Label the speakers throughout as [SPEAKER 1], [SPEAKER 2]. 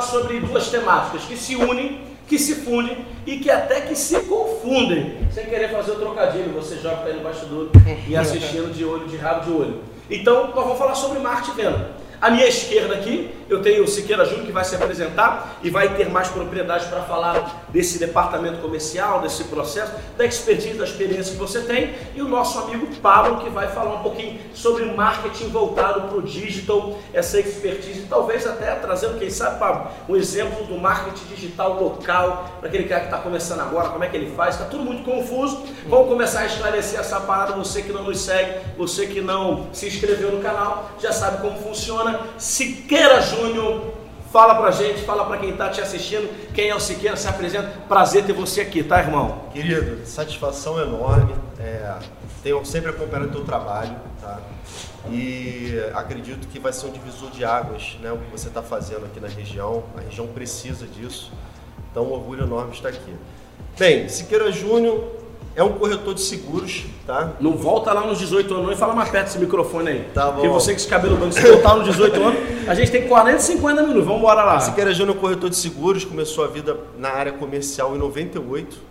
[SPEAKER 1] falar sobre duas temáticas que se unem, que se fundem e que até que se confundem. Sem querer fazer o trocadilho, você joga para no bastidor e assistindo de olho, de rabo de olho. Então, nós vamos falar sobre marketing e. À minha esquerda aqui, eu tenho o Siqueira Júnior que vai se apresentar e vai ter mais propriedade para falar desse departamento comercial, desse processo, da expertise, da experiência que você tem. E o nosso amigo Pablo que vai falar um pouquinho sobre marketing voltado para o digital, essa expertise, talvez até trazendo, quem sabe, Pablo, um exemplo do marketing digital local, para aquele cara que está começando agora, como é que ele faz, está tudo muito confuso. Vamos começar a esclarecer essa parada, você que não nos segue, você que não se inscreveu no canal, já sabe como funciona Siqueira Júnior, fala pra gente, fala pra quem tá te assistindo, quem é o Siqueira, se apresenta. Prazer ter você aqui, tá, irmão?
[SPEAKER 2] Querido, satisfação enorme. É, tenho sempre acompanhado o teu trabalho, tá? E acredito que vai ser um divisor de águas, né? O que você está fazendo aqui na região. A região precisa disso. Então, um orgulho enorme estar aqui. Bem, Siqueira Júnior é um corretor de seguros, tá?
[SPEAKER 1] Não volta lá nos 18 anos não e fala mais perto desse microfone aí.
[SPEAKER 2] Tá bom.
[SPEAKER 1] Porque você que esse cabelo branco, se voltar nos 18 anos, a gente tem 40, 50 minutos. Vamos embora lá.
[SPEAKER 2] Siqueira Júnior, corretor de seguros, começou a vida na área comercial em 98.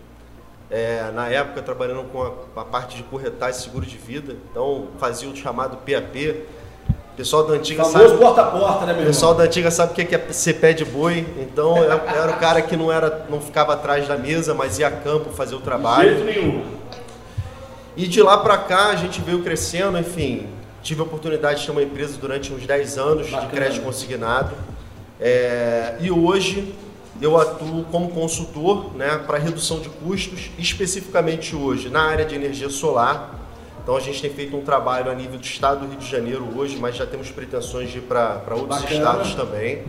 [SPEAKER 2] É, na época, trabalhando com a, a parte de corretagem seguro de vida. Então, fazia o chamado PAP, pessoal da antiga
[SPEAKER 1] Famoso sabe. porta a porta, né, meu
[SPEAKER 2] pessoal da antiga sabe o que é ser pé de boi. Então eu era o cara que não era, não ficava atrás da mesa, mas ia a campo fazer o trabalho.
[SPEAKER 1] De jeito nenhum.
[SPEAKER 2] E de lá para cá a gente veio crescendo, enfim. Tive a oportunidade de ter uma empresa durante uns 10 anos Bacana. de crédito consignado. É, e hoje eu atuo como consultor né, para redução de custos, especificamente hoje na área de energia solar então a gente tem feito um trabalho a nível do estado do Rio de Janeiro hoje, mas já temos pretensões de ir para outros Bacana. estados também,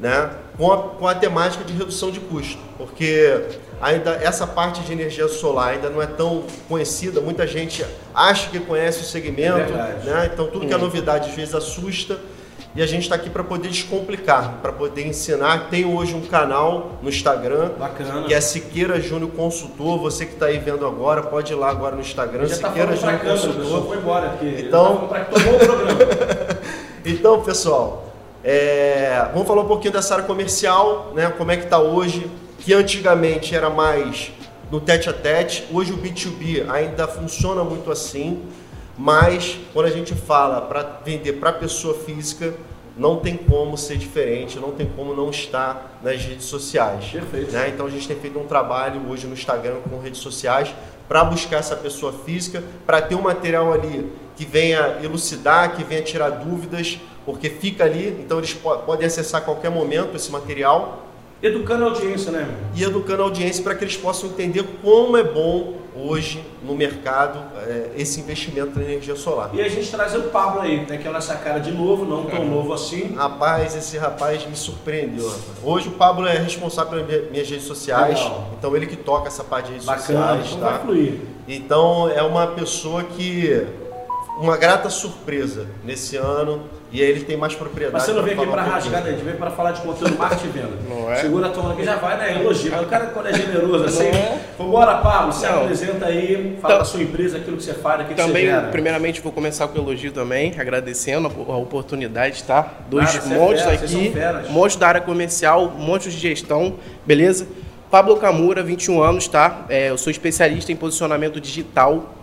[SPEAKER 2] né? Com a, com a temática de redução de custo, porque ainda essa parte de energia solar ainda não é tão conhecida, muita gente acha que conhece o segmento, é né? Então tudo que é novidade às vezes assusta e a gente está aqui para poder descomplicar, para poder ensinar. Tem hoje um canal no Instagram,
[SPEAKER 1] Bacana.
[SPEAKER 2] que é Siqueira Júnior Consultor. Você que está aí vendo agora, pode ir lá agora no Instagram,
[SPEAKER 1] tá Siqueira Júnior Consultor. Foi embora aqui.
[SPEAKER 2] Então, tá então pessoal, é... vamos falar um pouquinho dessa área comercial, né? Como é que está hoje? Que antigamente era mais no tete a tete. Hoje o B2B ainda funciona muito assim. Mas quando a gente fala para vender para pessoa física, não tem como ser diferente, não tem como não estar nas redes sociais.
[SPEAKER 1] Perfeito.
[SPEAKER 2] Né? Então a gente tem feito um trabalho hoje no Instagram com redes sociais para buscar essa pessoa física, para ter um material ali que venha elucidar, que venha tirar dúvidas, porque fica ali, então eles podem acessar a qualquer momento esse material.
[SPEAKER 1] Educando a audiência, né?
[SPEAKER 2] E educando a audiência para que eles possam entender como é bom hoje no mercado é, esse investimento na energia solar.
[SPEAKER 1] E a gente traz o Pablo aí, né, que é nossa cara de novo, não tão novo assim.
[SPEAKER 2] Rapaz, esse rapaz me surpreendeu. Hoje o Pablo é responsável pelas minhas redes sociais, Legal. então ele que toca essa parte de redes
[SPEAKER 1] Bacana,
[SPEAKER 2] sociais.
[SPEAKER 1] Então tá? vai fluir.
[SPEAKER 2] Então é uma pessoa que uma grata surpresa nesse ano e aí ele tem mais propriedade.
[SPEAKER 1] Mas você não veio aqui para rasgar, né? a gente veio para falar de conteúdo marketing e venda.
[SPEAKER 2] Não é?
[SPEAKER 1] Segura a tua aqui já vai, né? Elogio. Mas o cara quando é generoso assim. É? Vambora, Pablo, se não. apresenta aí, fala então, da sua empresa, aquilo que você faz, aquilo
[SPEAKER 3] também,
[SPEAKER 1] que você gera.
[SPEAKER 3] Primeiramente vou começar com o elogio também, agradecendo a oportunidade, tá? Dois Cara, montes é aqui, monstros da área comercial, monstros de gestão, beleza? Pablo Camura, 21 anos, tá? É, eu sou especialista em posicionamento digital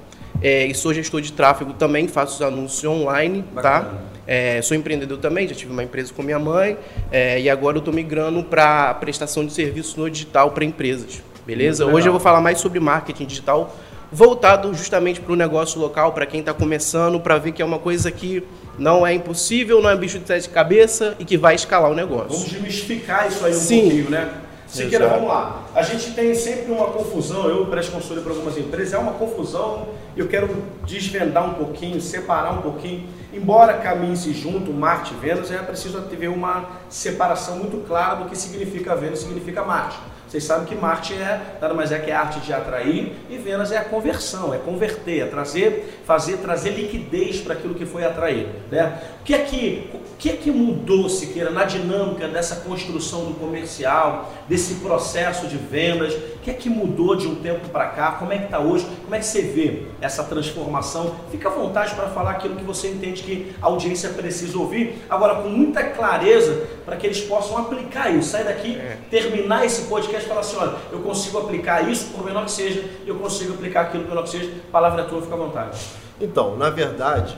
[SPEAKER 3] é, e sou gestor de tráfego também, faço os anúncios online, tá? Bacana. tá? É, sou empreendedor também, já tive uma empresa com minha mãe é, e agora eu estou migrando para prestação de serviços no digital para empresas, beleza? Hoje eu vou falar mais sobre marketing digital voltado justamente para o negócio local, para quem está começando, para ver que é uma coisa que não é impossível, não é bicho de sete cabeça e que vai escalar o negócio.
[SPEAKER 1] Vamos desmistificar isso aí um Sim. pouquinho, né? Siqueira, vamos lá. A gente tem sempre uma confusão, eu presto consultoria para algumas empresas, é uma confusão, eu quero desvendar um pouquinho, separar um pouquinho. Embora caminhe-se junto, Marte e Vênus, é preciso ter uma separação muito clara do que significa Vênus e significa Marte. Vocês sabem que Marte é nada mais é que a arte de atrair e Vênus é a conversão, é converter, é trazer, fazer, trazer liquidez para aquilo que foi atraído. Né? O que é que, que é que mudou, Siqueira, na dinâmica dessa construção do comercial, desse processo de vendas? O que é que mudou de um tempo para cá? Como é que está hoje? Como é que você vê essa transformação? Fica à vontade para falar aquilo que você entende que a audiência precisa ouvir, agora com muita clareza, para que eles possam aplicar isso. Sair daqui, é. terminar esse podcast e falar assim, olha, eu consigo aplicar isso, por menor que seja, eu consigo aplicar aquilo, por menor que seja. Palavra é tua, fica à vontade.
[SPEAKER 2] Então, na verdade,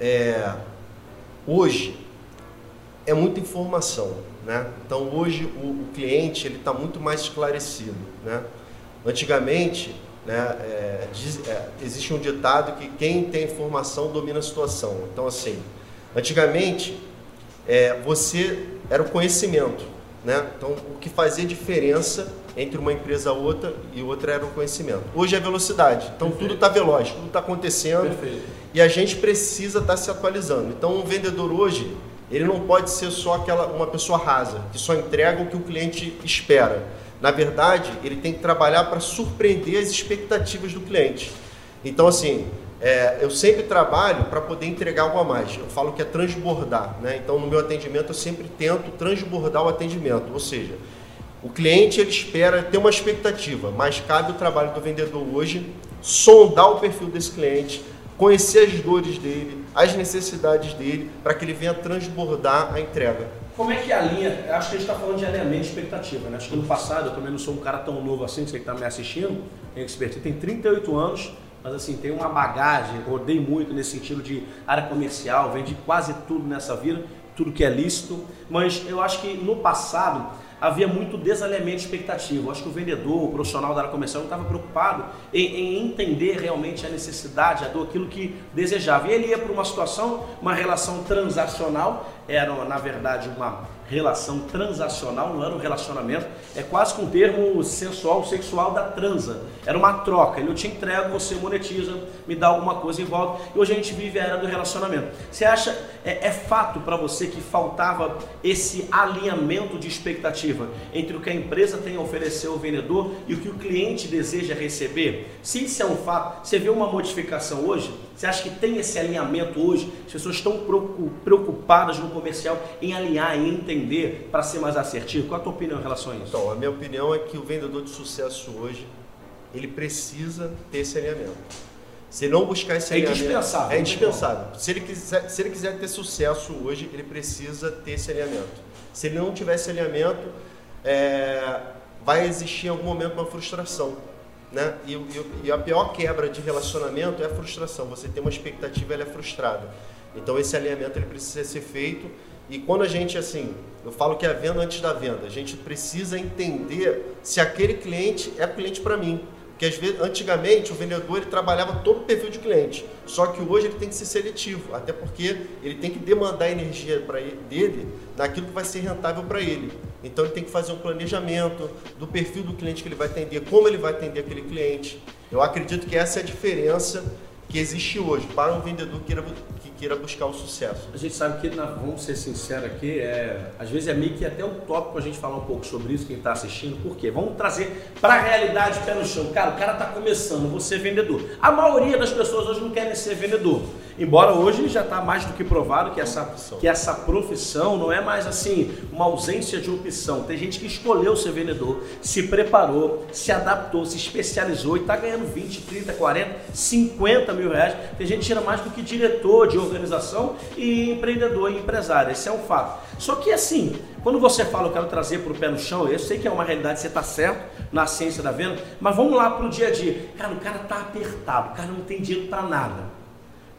[SPEAKER 2] é, hoje é muita informação, né? Então hoje o, o cliente ele está muito mais esclarecido, né? Antigamente, né, é, diz, é, existe um ditado que quem tem informação domina a situação. Então assim, antigamente é, você era o conhecimento, né? Então o que fazia diferença entre uma empresa outra e outra era o conhecimento. Hoje é velocidade. Então Perfeito. tudo está veloz, tudo está acontecendo Perfeito. e a gente precisa estar tá se atualizando. Então um vendedor hoje ele não pode ser só aquela uma pessoa rasa, que só entrega o que o cliente espera. Na verdade, ele tem que trabalhar para surpreender as expectativas do cliente. Então, assim, é, eu sempre trabalho para poder entregar algo a mais. Eu falo que é transbordar. Né? Então, no meu atendimento, eu sempre tento transbordar o atendimento. Ou seja, o cliente ele espera ter uma expectativa, mas cabe o trabalho do vendedor hoje sondar o perfil desse cliente, conhecer as dores dele, as necessidades dele, para que ele venha transbordar a entrega.
[SPEAKER 1] Como é que é a linha? Acho que a gente está falando de alinhamento de expectativa, né? Acho que no passado, eu também não sou um cara tão novo assim, você que está me assistindo, tem expertise, tem 38 anos, mas assim, tem uma bagagem, rodei muito nesse sentido de área comercial, vendi quase tudo nessa vida, tudo que é lícito, mas eu acho que no passado havia muito desalinhamento de expectativa. Eu acho que o vendedor, o profissional da área comercial não estava preocupado em, em, entender realmente a necessidade, a dor, aquilo que desejava. E ele ia para uma situação, uma relação transacional, era na verdade uma relação transacional, não era um relacionamento, é quase que um termo sensual, sexual da transa. Era uma troca. Eu te entrego, você monetiza, me dá alguma coisa em volta. E hoje a gente vive a era do relacionamento. Você acha, é, é fato para você que faltava esse alinhamento de expectativa entre o que a empresa tem a oferecer ao vendedor e o que o cliente deseja receber? Se isso é um fato, você vê uma modificação hoje? Você acha que tem esse alinhamento hoje? As pessoas estão preocupadas no comercial em alinhar, em entender para ser mais assertivo? Qual a tua opinião em relação a isso?
[SPEAKER 2] Então, a minha opinião é que o vendedor de sucesso hoje, ele precisa ter esse alinhamento. Se não buscar esse é alinhamento...
[SPEAKER 1] É indispensável.
[SPEAKER 2] É indispensável. Se ele, quiser, se ele quiser ter sucesso hoje, ele precisa ter esse alinhamento. Se ele não tiver esse alinhamento, é, vai existir em algum momento uma frustração né? E, e, e, a pior quebra de relacionamento é a frustração. Você tem uma expectativa, ela é frustrada. Então esse alinhamento ele precisa ser feito. E quando a gente assim, eu falo que é a venda antes da venda, a gente precisa entender se aquele cliente é cliente para mim. Porque às vezes, antigamente o vendedor ele trabalhava todo o perfil de cliente, só que hoje ele tem que ser seletivo, até porque ele tem que demandar energia para dele naquilo que vai ser rentável para ele. Então ele tem que fazer um planejamento do perfil do cliente que ele vai atender, como ele vai atender aquele cliente. Eu acredito que essa é a diferença que existe hoje para um vendedor que queira, que queira buscar o sucesso.
[SPEAKER 1] A gente sabe que, vamos ser sinceros aqui, é, às vezes é meio que até utópico a gente falar um pouco sobre isso, quem está assistindo, por quê? Vamos trazer para a realidade pé no chão. Cara, o cara está começando, você é vendedor. A maioria das pessoas hoje não querem ser vendedor. Embora hoje já está mais do que provado que essa, que essa profissão não é mais assim uma ausência de opção. Tem gente que escolheu ser vendedor, se preparou, se adaptou, se especializou e está ganhando 20, 30, 40, 50 mil reais. Tem gente que tira mais do que diretor de organização e empreendedor e empresário. Esse é um fato. Só que assim, quando você fala, eu quero trazer para o pé no chão, eu sei que é uma realidade, você está certo na ciência da venda, mas vamos lá para o dia a dia. Cara, o cara está apertado, o cara não tem dinheiro para nada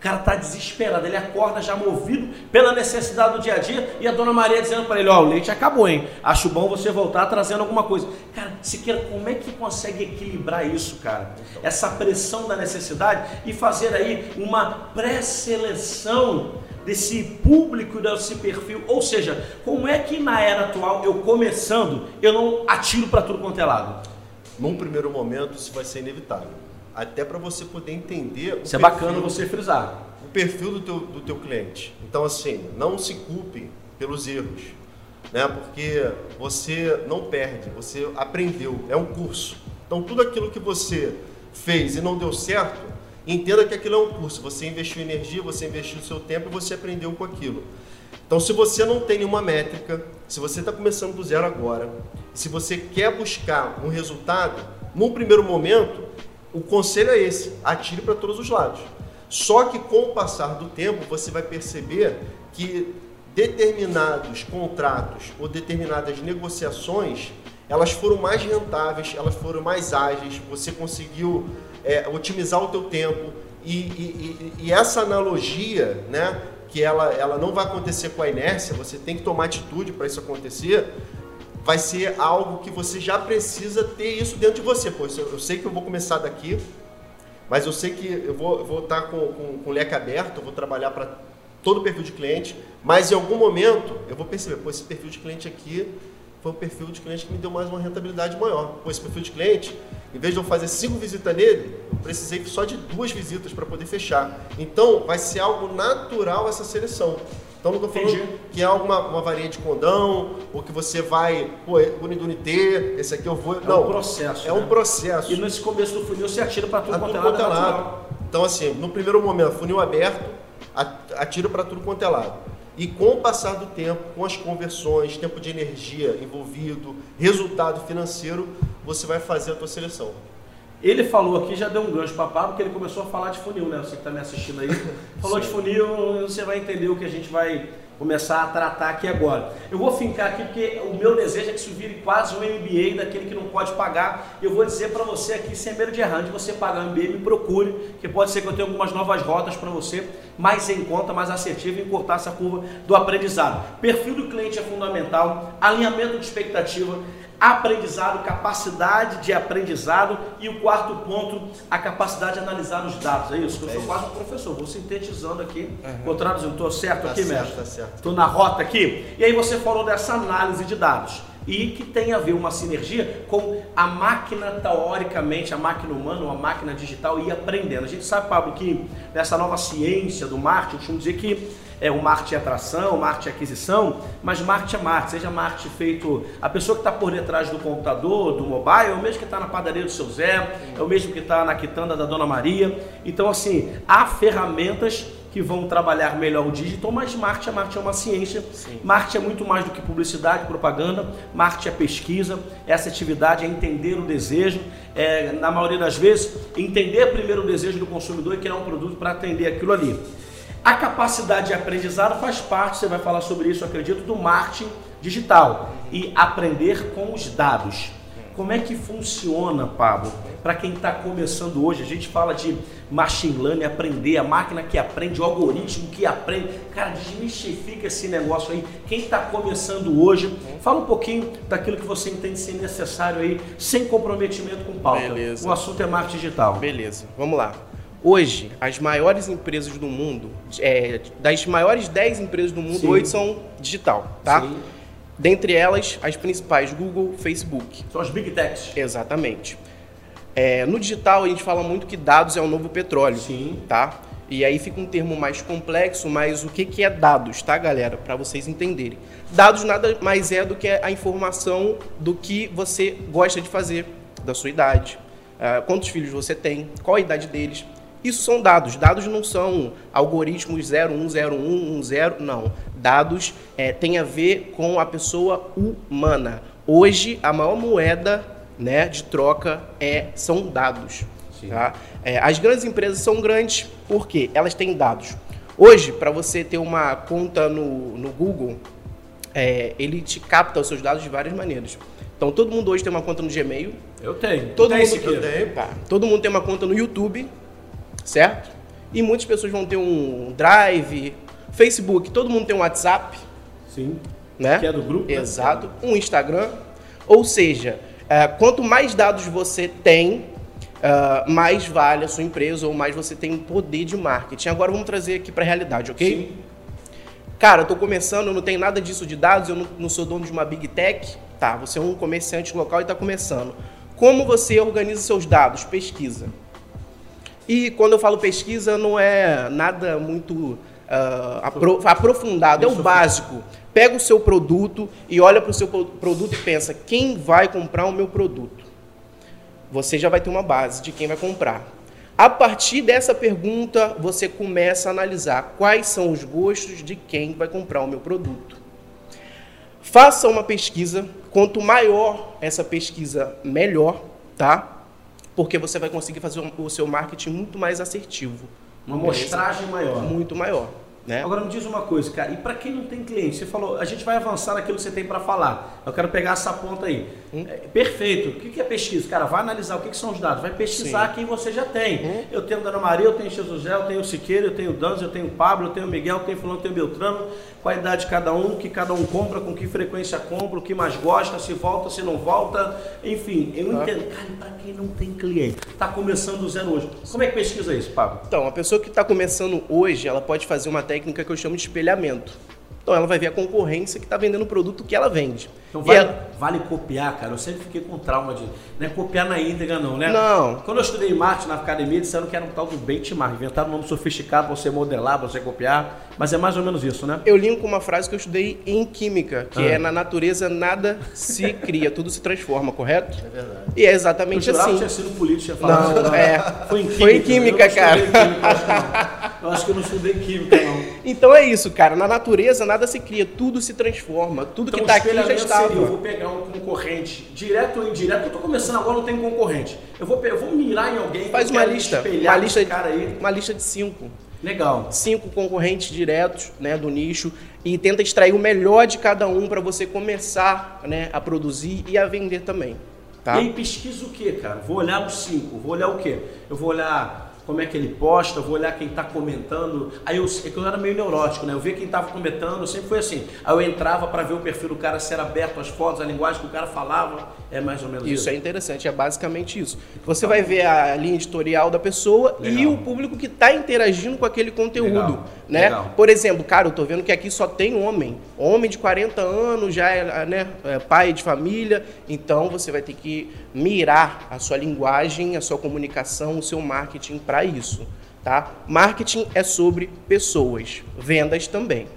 [SPEAKER 1] cara está desesperado, ele acorda já movido pela necessidade do dia a dia e a dona Maria dizendo para ele: Ó, oh, o leite acabou, hein? Acho bom você voltar trazendo alguma coisa. Cara, Siqueira, como é que consegue equilibrar isso, cara? Essa pressão da necessidade e fazer aí uma pré-seleção desse público, desse perfil. Ou seja, como é que na era atual, eu começando, eu não atiro para tudo quanto é lado?
[SPEAKER 2] Num primeiro momento, isso vai ser inevitável até para você poder entender.
[SPEAKER 1] Isso é bacana você frisar.
[SPEAKER 2] O perfil do teu, do teu cliente. Então, assim, não se culpe pelos erros, né? Porque você não perde, você aprendeu, é um curso. Então, tudo aquilo que você fez e não deu certo, entenda que aquilo é um curso. Você investiu energia, você investiu seu tempo e você aprendeu com aquilo. Então, se você não tem nenhuma métrica, se você está começando do zero agora, se você quer buscar um resultado, num primeiro momento, o conselho é esse: atire para todos os lados. Só que com o passar do tempo, você vai perceber que determinados contratos ou determinadas negociações elas foram mais rentáveis, elas foram mais ágeis, você conseguiu é, otimizar o teu tempo e, e, e, e, essa analogia, né, que ela, ela não vai acontecer com a inércia, você tem que tomar atitude para isso acontecer, vai ser algo que você já precisa ter isso dentro de você. Pois eu, sei que eu vou começar daqui, mas eu sei que eu vou, vou estar com, com, com o leque aberto, eu vou trabalhar para todo o perfil de cliente, mas em algum momento eu vou perceber, pô, esse perfil de cliente aqui foi o perfil de cliente que me deu mais uma rentabilidade maior. Pô, esse perfil de cliente, em vez de eu fazer cinco visitas nele, eu precisei só de duas visitas para poder fechar. Então, vai ser algo natural essa seleção. Então, não estou falando Entendi. que é alguma uma varinha de condão, ou que você vai, pô, Unidunité, esse aqui eu vou. É não,
[SPEAKER 1] um processo.
[SPEAKER 2] É né? um processo.
[SPEAKER 1] E nesse começo do funil você atira para tudo quanto é lado. lado.
[SPEAKER 2] Então, assim, no primeiro momento, funil aberto, atira para tudo quanto é lado. E com o passar do tempo, com as conversões, tempo de energia envolvido, resultado financeiro, você vai fazer a tua seleção.
[SPEAKER 1] Ele falou aqui, já deu um gancho para Pablo, porque ele começou a falar de funil, né? Você que está me assistindo aí. Falou de funil, você vai entender o que a gente vai começar a tratar aqui agora. Eu vou fincar aqui porque o meu desejo é que isso vire quase um MBA daquele que não pode pagar. Eu vou dizer para você aqui, sem medo de errar, de você pagar um MBA, me procure, que pode ser que eu tenha algumas novas rotas para você, mais em conta, mais assertiva e encurtar essa curva do aprendizado. Perfil do cliente é fundamental, alinhamento de expectativa, aprendizado, capacidade de aprendizado e o quarto ponto, a capacidade de analisar os dados. É isso? Eu é sou isso. quase um professor, vou sintetizando aqui, uhum. vou traduzindo. Estou certo tá aqui, certo, mestre? Tá certo. Estou na rota aqui. E aí você falou dessa análise de dados e que tem a ver uma sinergia com a máquina, teoricamente, a máquina humana, a máquina digital e aprendendo. A gente sabe, Pablo, que nessa nova ciência do marketing, costumo dizer que é o marketing atração, o marketing aquisição, mas marketing é marketing, seja marketing feito, a pessoa que está por detrás do computador, do mobile, é o mesmo que está na padaria do seu Zé, é o mesmo que está na quitanda da Dona Maria. Então, assim, há ferramentas que vão trabalhar melhor o digital, mas marketing, marketing é uma ciência. Sim. Marketing é muito mais do que publicidade, propaganda. Marketing é pesquisa, essa atividade é entender o desejo. É, na maioria das vezes, entender primeiro o desejo do consumidor e criar um produto para atender aquilo ali. A capacidade de aprendizado faz parte, você vai falar sobre isso, acredito, do marketing digital e aprender com os dados. Como é que funciona, Pablo? Para quem está começando hoje, a gente fala de machine learning, aprender, a máquina que aprende, o algoritmo que aprende. Cara, desmistifica esse negócio aí. Quem está começando hoje, fala um pouquinho daquilo que você entende ser necessário aí, sem comprometimento com pauta. Beleza. O assunto é marketing digital.
[SPEAKER 3] Beleza, vamos lá. Hoje, as maiores empresas do mundo, é, das maiores 10 empresas do mundo, oito são digital, tá? Sim. Dentre elas, as principais, Google, Facebook.
[SPEAKER 1] São as Big Techs.
[SPEAKER 3] Exatamente. É, no digital, a gente fala muito que dados é o novo petróleo, Sim. tá? E aí fica um termo mais complexo, mas o que, que é dados, tá, galera? Para vocês entenderem. Dados nada mais é do que a informação do que você gosta de fazer, da sua idade, uh, quantos filhos você tem, qual a idade deles, isso são dados. Dados não são algoritmos 010110, não. Dados é, têm a ver com a pessoa humana. Hoje, a maior moeda né, de troca é, são dados. Tá? É, as grandes empresas são grandes porque elas têm dados. Hoje, para você ter uma conta no, no Google, é, ele te capta os seus dados de várias maneiras. Então, todo mundo hoje tem uma conta no Gmail.
[SPEAKER 1] Eu tenho.
[SPEAKER 3] Todo, mundo, eu tenho. Tá. todo mundo tem uma conta no YouTube certo? E muitas pessoas vão ter um Drive, Facebook, todo mundo tem um WhatsApp.
[SPEAKER 1] Sim.
[SPEAKER 3] Né?
[SPEAKER 1] Que é do grupo.
[SPEAKER 3] Né? Exato. Né? Um Instagram. Ou seja, é, quanto mais dados você tem, uh, mais vale a sua empresa ou mais você tem poder de marketing. Agora vamos trazer aqui para a realidade, ok? Sim. Cara, eu tô começando, eu não tenho nada disso de dados, eu não, não sou dono de uma big tech. Tá, você é um comerciante local e está começando. Como você organiza seus dados? Pesquisa. E quando eu falo pesquisa, não é nada muito uh, apro aprofundado, é o básico. Pega o seu produto e olha para o seu produto e pensa: quem vai comprar o meu produto? Você já vai ter uma base de quem vai comprar. A partir dessa pergunta, você começa a analisar quais são os gostos de quem vai comprar o meu produto. Faça uma pesquisa, quanto maior essa pesquisa, melhor, tá? Porque você vai conseguir fazer o seu marketing muito mais assertivo.
[SPEAKER 1] Uma mostragem maior.
[SPEAKER 3] Muito maior. Né?
[SPEAKER 1] Agora me diz uma coisa, cara, e para quem não tem cliente, você falou, a gente vai avançar naquilo que você tem para falar. Eu quero pegar essa ponta aí. Hum? É, perfeito. O que é pesquisa? Cara, vai analisar o que, são os dados, vai pesquisar Sim. quem você já tem. Hum? Eu tenho Dona Maria, eu tenho Jesus eu tenho o Siqueira, eu tenho o Danzo, eu tenho o Pablo, eu tenho o Miguel, eu tenho o Fulano, eu tenho o Beltrano, qual a idade de cada um, o que cada um compra, com que frequência compra, o que mais gosta, se volta, se não volta, enfim, eu ah. entendo. Cara, para quem não tem cliente, está começando do zero hoje, como é que pesquisa isso, Pablo?
[SPEAKER 3] Então, a pessoa que está começando hoje, ela pode fazer uma técnica que eu chamo de espelhamento. Então ela vai ver a concorrência que está vendendo o produto que ela vende.
[SPEAKER 1] Então vale, ela... vale, copiar, cara. Eu sempre fiquei com trauma de. Não é copiar na íntegra, não, né?
[SPEAKER 3] Não.
[SPEAKER 1] Quando eu estudei marketing na academia, disseram que era um tal do benchmark. Inventaram um nome sofisticado para você modelar, para você copiar. Mas é mais ou menos isso, né?
[SPEAKER 3] Eu linko uma frase que eu estudei em química, que ah. é na natureza nada se cria, tudo se transforma, correto?
[SPEAKER 1] É verdade.
[SPEAKER 3] E é exatamente eu assim.
[SPEAKER 1] Eu tinha sido político, tinha falado.
[SPEAKER 3] Não, não, é. Foi em química, Foi em química cara.
[SPEAKER 1] Química, eu acho que eu não estudei química, não.
[SPEAKER 3] Então é isso, cara. Na natureza nada se cria, tudo se transforma. Tudo então, que está aqui já está.
[SPEAKER 1] Eu vou pegar um concorrente, direto ou indireto, eu estou começando agora, não tem concorrente. Eu vou, eu vou mirar em alguém.
[SPEAKER 3] Faz uma lista. Uma lista, cara aí. uma lista de cinco.
[SPEAKER 1] Legal.
[SPEAKER 3] Cinco concorrentes diretos né, do nicho e tenta extrair o melhor de cada um para você começar né, a produzir e a vender também. Tá?
[SPEAKER 1] E aí pesquisa o que, cara? Vou olhar os cinco. Vou olhar o quê? Eu vou olhar como é que ele posta, vou olhar quem está comentando. Aí eu, é que eu era meio neurótico, né? Eu via quem estava comentando, sempre foi assim. Aí eu entrava para ver o perfil do cara, se era aberto as fotos, a linguagem que o cara falava. É mais ou menos
[SPEAKER 3] isso. Isso é interessante, é basicamente isso. Você vai ver a linha editorial da pessoa Legal. e o público que está interagindo com aquele conteúdo. Legal. Né? Legal. Por exemplo, cara, eu tô vendo que aqui só tem homem. Homem de 40 anos, já é, né, é pai de família. Então você vai ter que mirar a sua linguagem, a sua comunicação, o seu marketing para isso. Tá? Marketing é sobre pessoas, vendas também.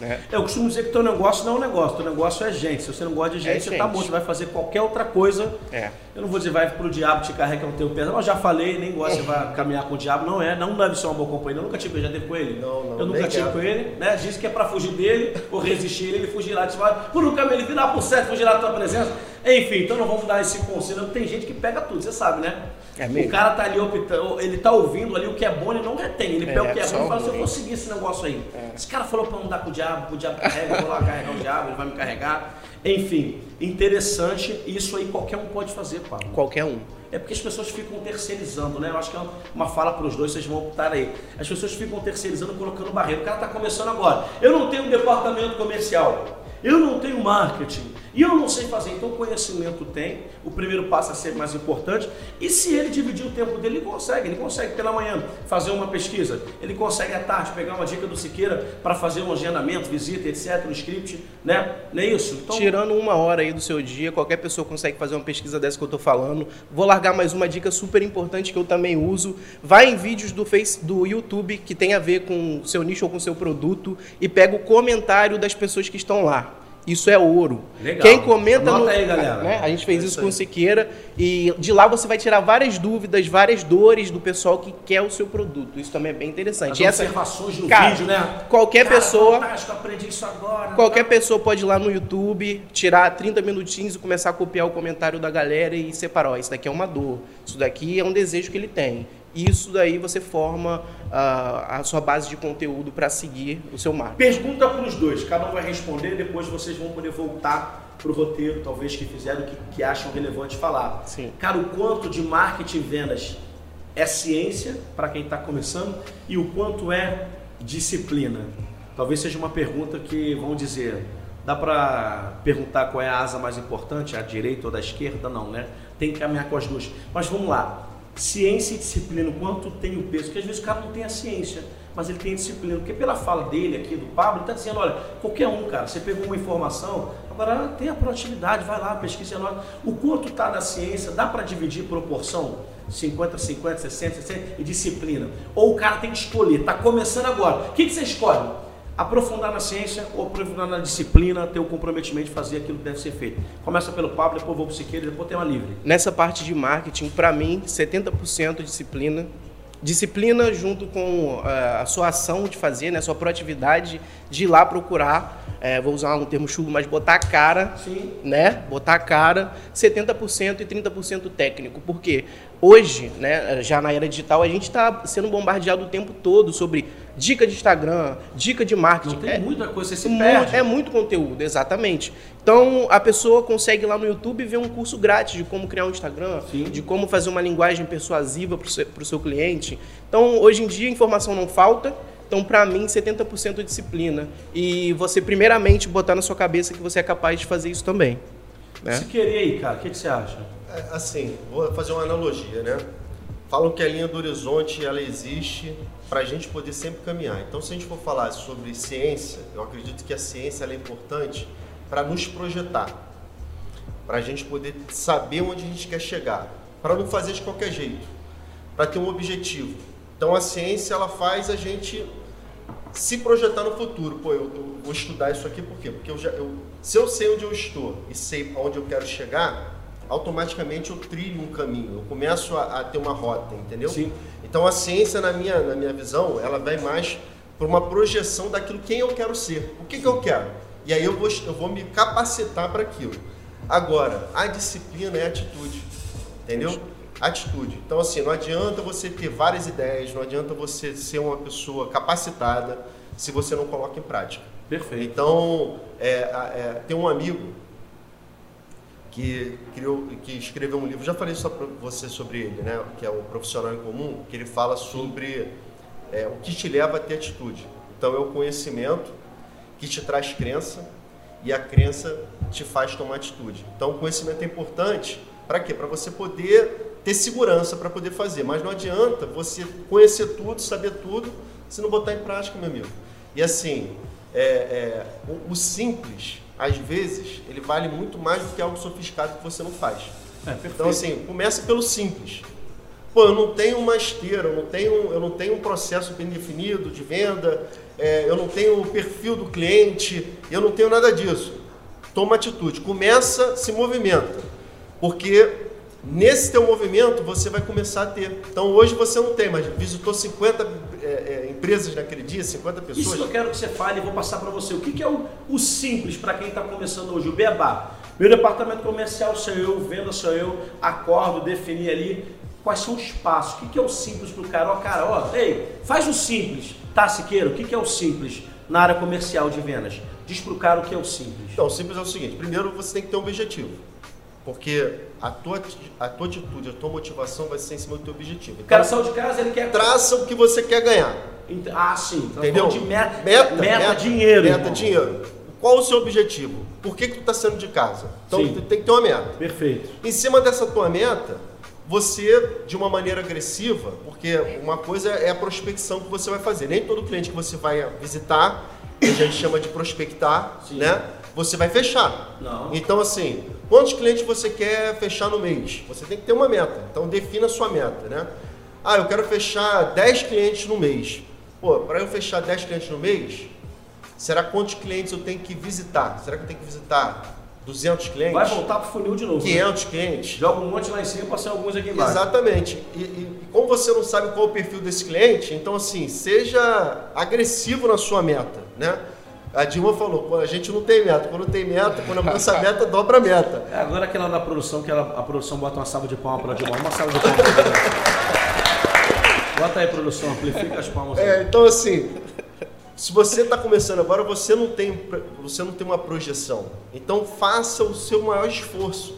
[SPEAKER 1] Né? Eu costumo dizer que teu negócio não é um negócio, teu negócio é gente. Se você não gosta de gente, é você tá bom, você vai fazer qualquer outra coisa.
[SPEAKER 3] É.
[SPEAKER 1] Eu não vou dizer vai pro diabo te carrega o teu pé. Eu já falei, nem gosto, você vai caminhar com o diabo. Não é, não deve ser uma boa companhia. Eu nunca tive, já teve com ele.
[SPEAKER 2] Não, não,
[SPEAKER 1] eu nunca tive com ele, né? Diz que é para fugir dele ou resistir ele, ele fugirá. Você vai por um caminho, ele virar por certo, fugirá da tua presença. Enfim, então não vamos dar esse conselho. Tem gente que pega tudo, você sabe, né? É o cara tá ali optando, ele tá ouvindo ali o que é bom, ele não retém. Ele é, pega o que é bom e fala assim, eu vou seguir esse negócio aí. É. Esse cara falou para não dar com o diabo, o diabo carrega, eu vou lá carregar o diabo, ele vai me carregar. Enfim, interessante, isso aí qualquer um pode fazer, Paulo.
[SPEAKER 3] Qualquer um.
[SPEAKER 1] É porque as pessoas ficam terceirizando, né? Eu acho que é uma fala para os dois, vocês vão optar aí. As pessoas ficam terceirizando, colocando barreira. O cara está começando agora. Eu não tenho um departamento comercial. Eu não tenho marketing e eu não sei fazer. Então, conhecimento tem, o primeiro passo a ser mais importante. E se ele dividir o tempo dele, ele consegue. Ele consegue pela manhã fazer uma pesquisa, ele consegue à tarde pegar uma dica do Siqueira para fazer um agendamento, visita, etc., no script, né? Não é isso?
[SPEAKER 3] Então... Tirando uma hora aí do seu dia, qualquer pessoa consegue fazer uma pesquisa dessa que eu estou falando. Vou largar mais uma dica super importante que eu também uso. Vai em vídeos do, face, do YouTube que tem a ver com o seu nicho ou com o seu produto e pega o comentário das pessoas que estão lá. Isso é ouro.
[SPEAKER 1] Legal.
[SPEAKER 3] Quem comenta
[SPEAKER 1] Anota no. Aí, galera.
[SPEAKER 3] Né? A gente fez é isso, isso com o Siqueira e de lá você vai tirar várias dúvidas, várias dores do pessoal que quer o seu produto. Isso também é bem interessante.
[SPEAKER 1] As observações no cara, vídeo, né?
[SPEAKER 3] Qualquer
[SPEAKER 1] cara,
[SPEAKER 3] pessoa.
[SPEAKER 1] Aprendi isso agora.
[SPEAKER 3] Qualquer tá? pessoa pode ir lá no YouTube, tirar 30 minutinhos e começar a copiar o comentário da galera e separar. Ó, isso daqui é uma dor, isso daqui é um desejo que ele tem. Isso daí você forma a sua base de conteúdo para seguir o seu marketing.
[SPEAKER 1] Pergunta para os dois, cada um vai responder, depois vocês vão poder voltar para o roteiro, talvez que fizeram, que, que acham relevante falar.
[SPEAKER 3] Sim.
[SPEAKER 1] Cara, o quanto de marketing e vendas é ciência para quem está começando e o quanto é disciplina? Talvez seja uma pergunta que vão dizer, dá para perguntar qual é a asa mais importante, a direita ou da esquerda? Não, né? Tem que caminhar com as duas. Mas vamos lá ciência e disciplina, o quanto tem o peso, porque às vezes o cara não tem a ciência, mas ele tem a disciplina, porque pela fala dele aqui, do Pablo, ele está dizendo, olha, qualquer um, cara, você pegou uma informação, agora tem a proatividade, vai lá, pesquisa, nota. o quanto está na ciência, dá para dividir proporção? 50, 50, 60, 60 e disciplina. Ou o cara tem que escolher, está começando agora. O que, que você escolhe? Aprofundar na ciência ou aprofundar na disciplina, ter o comprometimento de fazer aquilo que deve ser feito. Começa pelo Pablo, depois vou para o Siqueira, depois tem uma livre.
[SPEAKER 3] Nessa parte de marketing, para mim, 70% disciplina, disciplina junto com uh, a sua ação de fazer, né, a sua proatividade de ir lá procurar é, vou usar um termo chulo, mas botar a cara, Sim. né? Botar a cara, 70% e 30% técnico. Porque hoje, né, já na era digital, a gente está sendo bombardeado o tempo todo sobre dica de Instagram, dica de marketing. Não
[SPEAKER 1] tem
[SPEAKER 3] é,
[SPEAKER 1] muita coisa, você se perde.
[SPEAKER 3] É muito conteúdo, exatamente. Então, a pessoa consegue lá no YouTube ver um curso grátis de como criar um Instagram, Sim. de como fazer uma linguagem persuasiva para o seu, seu cliente. Então, hoje em dia, a informação não falta, então, para mim, 70% é disciplina. E você, primeiramente, botar na sua cabeça que você é capaz de fazer isso também.
[SPEAKER 1] Né? Se querer aí, cara, o que, que, você acha?
[SPEAKER 2] É, assim, vou fazer uma analogia, né? Falam que a linha do horizonte, ela existe para a gente poder sempre caminhar. Então, se a gente for falar sobre ciência, eu acredito que a ciência é importante para nos projetar. Para a gente poder saber onde a gente quer chegar. Para não fazer de qualquer jeito. Para ter um objetivo então a ciência ela faz a gente se projetar no futuro. Pô, eu, eu vou estudar isso aqui por quê? Porque eu já, eu, se eu sei onde eu estou e sei aonde eu quero chegar, automaticamente eu trilho um caminho, eu começo a, a ter uma rota, entendeu? Sim. Então a ciência, na minha, na minha visão, ela vai mais para uma projeção daquilo quem eu quero ser. O que, que eu quero? E aí eu vou, eu vou me capacitar para aquilo. Agora, a disciplina é a atitude, entendeu? Atitude. Então, assim, não adianta você ter várias ideias, não adianta você ser uma pessoa capacitada se você não coloca em prática.
[SPEAKER 1] Perfeito.
[SPEAKER 2] Então, é, é, tem um amigo que, criou, que escreveu um livro, já falei só para você sobre ele, né? que é o Profissional em Comum, que ele fala sobre é, o que te leva a ter atitude. Então, é o conhecimento que te traz crença e a crença te faz tomar atitude. Então, o conhecimento é importante para quê? Para você poder ter segurança para poder fazer. Mas não adianta você conhecer tudo, saber tudo, se não botar em prática, meu amigo. E assim, é, é, o, o, simples, às vezes, ele vale muito mais do que algo sofisticado que você não faz. É, então, assim, começa pelo simples. Pô, eu não tenho uma esteira, eu não tenho, eu não tenho um processo bem definido de venda, é, eu não tenho o perfil do cliente, eu não tenho nada disso. Toma atitude, começa, se movimenta. Porque Nesse teu movimento você vai começar a ter. Então hoje você não tem, mas visitou 50 é, é, empresas naquele dia, 50 pessoas.
[SPEAKER 1] Isso que eu quero que você fale e vou passar para você. O que, que é o, o simples para quem está começando hoje? O beabá. Meu departamento comercial sou eu, venda sou eu, acordo, definir ali quais são os passos. O que, que é o simples para o cara? Ó, cara, ó, ei, faz o simples. Tá, Siqueira, o que, que é o simples na área comercial de vendas? Diz para o cara o que é o simples.
[SPEAKER 2] Então, o simples é o seguinte: primeiro você tem que ter um objetivo. Porque a tua, a tua atitude, a tua motivação vai ser em cima do teu objetivo.
[SPEAKER 1] Então, o cara saiu de casa, ele quer.
[SPEAKER 2] Traça o que você quer ganhar.
[SPEAKER 1] Ah, sim.
[SPEAKER 2] Então, Entendeu?
[SPEAKER 1] De meta, meta, meta, meta dinheiro.
[SPEAKER 2] Meta, irmão. dinheiro. Qual o seu objetivo? Por que, que tu está saindo de casa? Então sim. tu tem que ter uma meta.
[SPEAKER 1] Perfeito.
[SPEAKER 2] Em cima dessa tua meta, você, de uma maneira agressiva, porque uma coisa é a prospecção que você vai fazer. Nem todo cliente que você vai visitar, que a gente chama de prospectar, sim. né? Você vai fechar.
[SPEAKER 1] Não.
[SPEAKER 2] Então, assim, Quantos clientes você quer fechar no mês? Você tem que ter uma meta. Então defina a sua meta, né? Ah, eu quero fechar 10 clientes no mês. Pô, para eu fechar 10 clientes no mês, será quantos clientes eu tenho que visitar? Será que eu tenho que visitar 200 clientes?
[SPEAKER 1] Vai voltar para o funil de novo.
[SPEAKER 2] 500 né? clientes.
[SPEAKER 1] Joga um monte lá em cima e passa alguns aqui embaixo.
[SPEAKER 2] Exatamente. E, e, e, como você não sabe qual é o perfil desse cliente, então assim, seja agressivo na sua meta, né? A Dilma falou, a gente não tem meta. Quando tem meta, quando alcança a meta, dobra a meta.
[SPEAKER 1] É, agora aquela da produção, que ela, a produção bota uma salva de palmas para Dilma. Uma salva de palmas. bota aí, produção, amplifica as palmas.
[SPEAKER 2] É, então assim, se você está começando agora, você não, tem, você não tem uma projeção. Então faça o seu maior esforço.